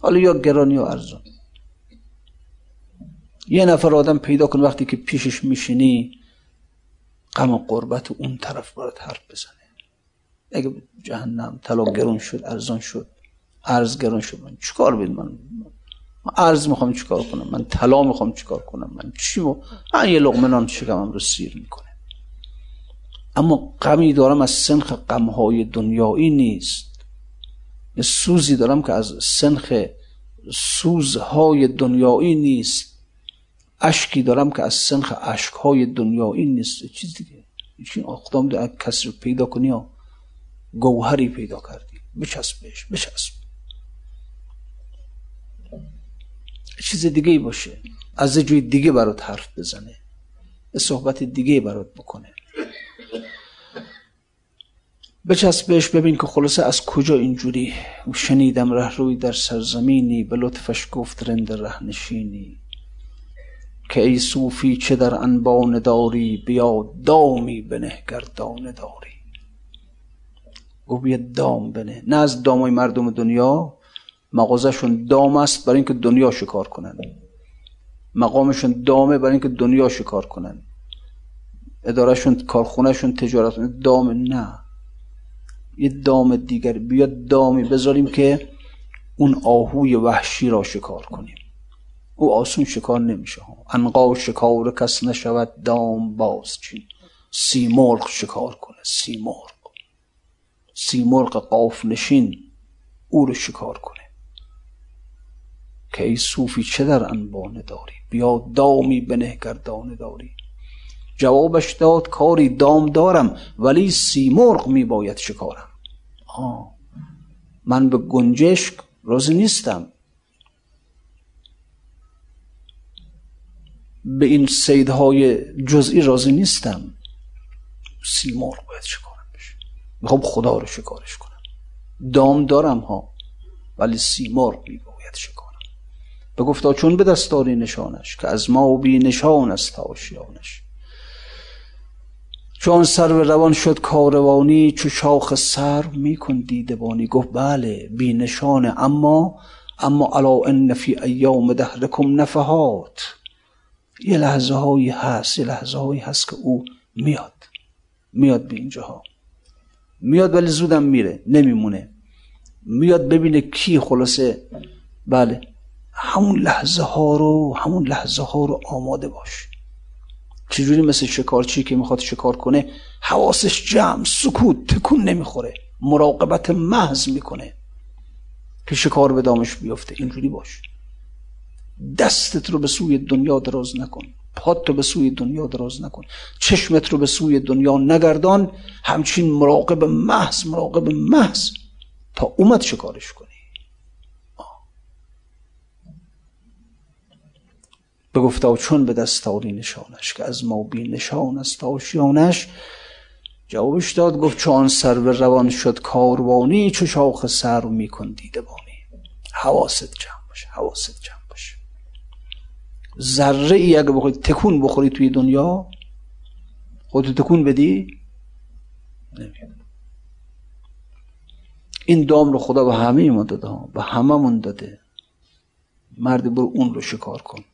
حالا یا گرانی یا ارزان. یه نفر آدم پیدا کن وقتی که پیشش میشینی غم و قربت اون طرف برات حرف بزنه. اگه جهنم طلا گرون شد ارزان شد ارز گرون شد من چیکار بید من؟ ارز می‌خوام چیکار کنم؟ من طلا می‌خوام چیکار کنم؟ من چی مو... یه لقمه نان شکمم رو سیر می‌کنه اما غمی دارم از سنخ غمهای دنیایی نیست. یه سوزی دارم که از سنخ سوزهای دنیایی نیست. اشکی دارم که از سنخ اشکهای دنیایی نیست. چیز دیگه. این اقدام کسی رو پیدا کنی یا گوهری پیدا کردی. بچسب بهش بچسب. چیز دیگه باشه. از جوی دیگه برات حرف بزنه. صحبت دیگه برات بکنه. بچسب بهش ببین که خلاصه از کجا اینجوری شنیدم ره روی در سرزمینی به لطفش گفت رند ره نشینی که ای صوفی چه در انبان داری بیا دامی بنه گردان داری. گفت بیا دام بنه. نه از دامای مردم دنیا مغازشون دام است برای اینکه دنیا شکار کنن. مقامشون دامه برای اینکه دنیا شکار کنن. ادارهشون کارخونهشون تجارت دام نه. یه دام دیگر. بیا دامی بذاریم که اون آهوی وحشی را شکار کنیم. او آسون شکار نمیشه. انقا شکار کس نشود دام باز چین. سیمرغ شکار کنه. سیمرغ. سیمرغ قاف نشین او رو شکار کنه. که ای صوفی چه در انبانه داری بیا دامی بنه گردانه داری. جوابش داد کاری دام دارم ولی سیمرغ می باید شکارم. آه. من به گنجشک راضی نیستم. به این سیدهای جزئی راضی نیستم. سیمرغ باید شکارم بشه. می‌خوام خدا رو شکارش کنم. دام دارم ها ولی سیمرغ می باید شکارم. گفتا چون به دستاری نشانش که از ما بی نشان است آشیانش. چون سر به روان شد کاروانی چو شاخ سر میکن دیدبانی. گفت بله بی نشانه اما اما علا ان فی ایام دهرکم نفحات. یه لحظه هایی هست یه لحظه هایی هست که او میاد. میاد به اینجاها میاد ولی زودم میره نمیمونه. میاد ببینه کی خلاصه. بله. همون لحظه ها رو همون لحظه ها رو آماده باش. چجوری مثل شکارچی که می‌خواد شکار کنه حواسش جمع سکوت تکون نمی‌خوره مراقبت محض می‌کنه که شکار به دامش بیفته. اینجوری باش. دستت رو به سوی دنیا دراز نکن. پات رو به سوی دنیا دراز نکن. چشمت رو به سوی دنیا نگردان. همچین مراقب محض مراقب محض تا اومد شکارش کنی بگفتا چون به دستاری نشانش که از ما بی نشان است آشیانش جوابش داد گفت چون سر به روان شد کاروانی چو شاخ سر میکن دیدبانی. حواست جمع باشه حواست جمع باشه ذره ای اگه بخوری تکون بخوری توی دنیا خودتو تکون بدی؟ این دام رو خدا به همه ما داده به همه داده. مرد برو اون رو شکار کن.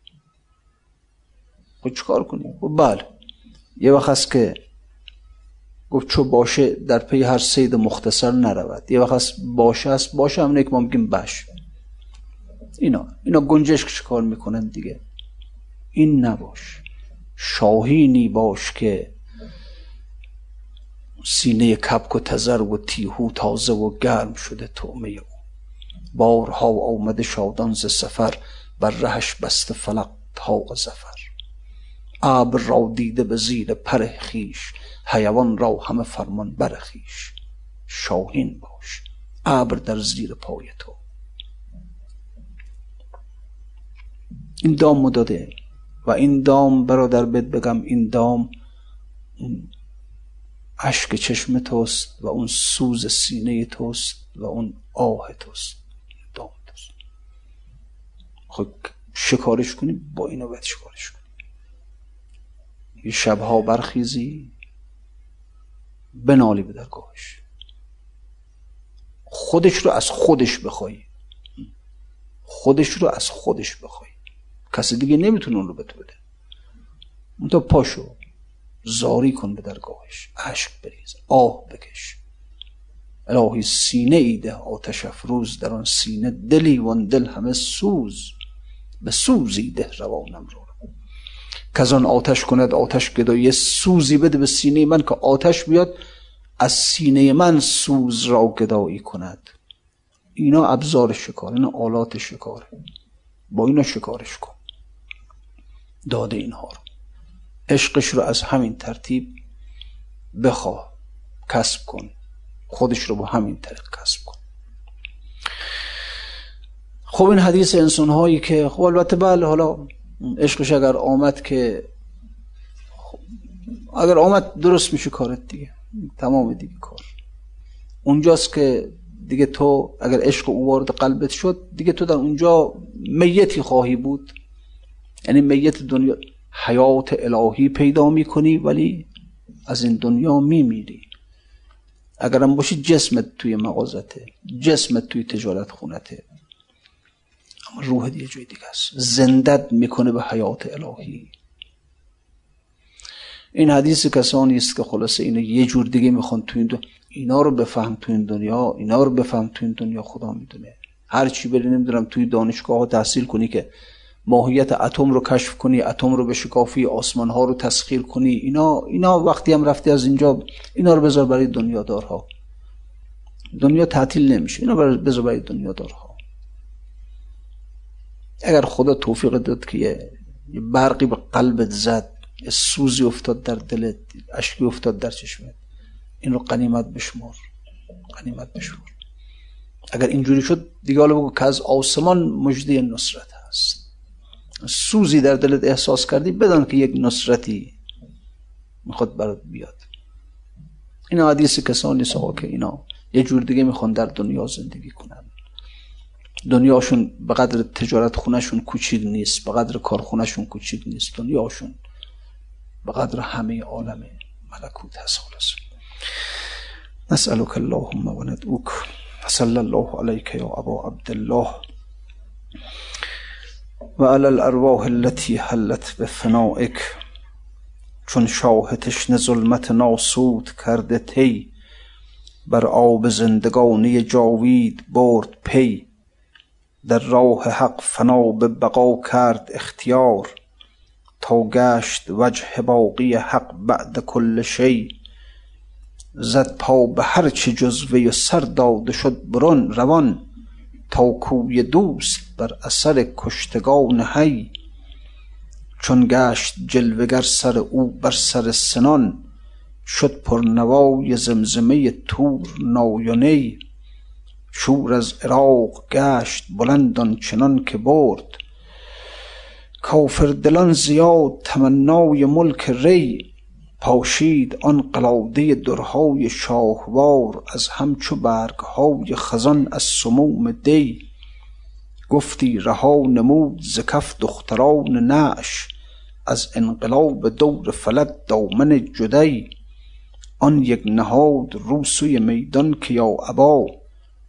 خب چکار کنی خب بله. یه وقت هست که گفت چو باشه در پی هر سید مختصر نرود. یه وقت هست باشه هست باشه همونه که ما میگیم بش اینا اینا گنجشک چکار می‌کنن دیگه؟ این نباش. شاهینی باش که سینه کپک و تزر و تیهو تازه و گرم شده تومه او. بارها آمده شادان ز سفر بر رهش بست فلق تاق زفر. ابر را دیده به زیر پر خیش حیوان را همه فرمان بر خیش شاهین باش ابر در زیر پای تو. این دام داده و این دام برادر بد بگم این دام اون اشک چشم توست و اون سوز سینه توست و اون آه توست. دام توست. خب شکارش کنی با اینو باید شکارش کنی یه شبها برخیزی. بنالی به درگاهش خودش رو از خودش بخوای خودش رو از خودش بخوای کسی دیگه نمی‌تونه اون رو به تو بده. اون تا پاشو زاری کن به درگاهش عشق بریز. آه بکش. الهی سینه ایده آتش افروز در آن سینه. دلی وان دل همه سوز. به سوزی ده روانم رو. که آن آتش کند آتش گدایی. سوزی بده به سینه من که آتش بیاد از سینه من سوز را گدایی کند. اینا ابزار شکار اینا آلات شکاره با اینا شکارش کن. داده اینها رو. عشقش رو از همین ترتیب بخواه کسب کن. خودش رو با همین طریق کسب کن. خب این حدیث انسان هایی که خب البته بله حالا عشقش اگر آمد که اگر آمد درست میشه کارت دیگه. تمام دیگه کار. اونجاست که دیگه تو اگر عشق او وارد قلبت شد دیگه تو در اونجا میتی خواهی بود. یعنی میت دنیا حیات الهی پیدا می‌کنی ولی از این دنیا میمیری. اگرم باشی جسمت توی مغازته جسمت توی تجارت خونته. روح دیگه جای دیگه است. زندت می‌کنه به حیات الهی. این حدیث کسانی است که خلاصه اینو یه جور دیگه می‌خوان تو این اینا رو بفهم تو این دنیا اینا رو بفهم تو این دنیا خدا می‌دونه. هر چی بری نمی‌دونم توی دانشگاه ها تحصیل کنی که ماهیت اتم رو کشف کنی اتم رو به شکافی آسمان ها رو تسخیر کنی. اینا اینا وقتی هم رفتی از اینجا اینا رو بذار برای دنیادارها. دنیا تعطیل نمیشه. اینا بذار برای دنیادارها. اگر خدا توفیق داد که یه برقی به قلبت زد یه سوزی افتاد در دلت اشکی افتاد در چشمت این رو قنیمت بشمر قنیمت بشمر اگر اینجوری شد دیگه حالا بگو که از آسمان مجده نصرت هست. سوزی در دلت احساس کردی بدان که یک نصرتی می‌خواد برات بیاد. این حدیث کسانی سوا که اینا یه جور دیگه می‌خوان در دنیا زندگی کنن. دنیاشون به قدر تجارت خونهشون کوچیک نیست به قدر کارخونهشون کوچیک نیست. دنیاشون به قدر همه عالم ملکوت هست خلاص. نسألك اللهم و ندعوك صلى الله عليك يا ابا عبد الله وعلى الارواح التي حلت بفنائك چون شاه تشن ظلمت ناسود کرده تی بر آب زندگانی جاوید برد پی. در راه حق فنا به بقا کرد اختیار تا گشت وجه باقی حق بعد کل شی. زد پا به هر چه جز وی و سر داده شد برون روان تا کوی دوست بر اثر کشتگان هی چون گشت جلوگر سر او بر سر سنان شد پرنوای زمزمه تور نای شور از عراق گشت بلند چنان که برد. کافر دلان زیاد تمنای ملک ری پاشید آن قلاده درهای شاهوار از همچو برگهای خزان از سموم دی. گفتی رها نمود ز کف دختران نعش از انقلاب دور فلک دامن جدی. آن یک نهاد رو سوی میدان که یا ابا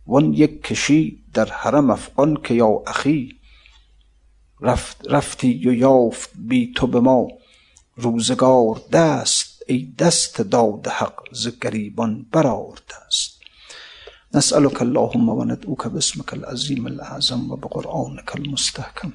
وان یک کشید در حرم افغان که یا اخی رفت رفتی و یافت بی تو به ما. روزگار دست ای دست داد حق ز گریبان برآر دست نسألك اللهم و ندعوك باسمك العظیم الاعظم و بقرآنك المستحکم.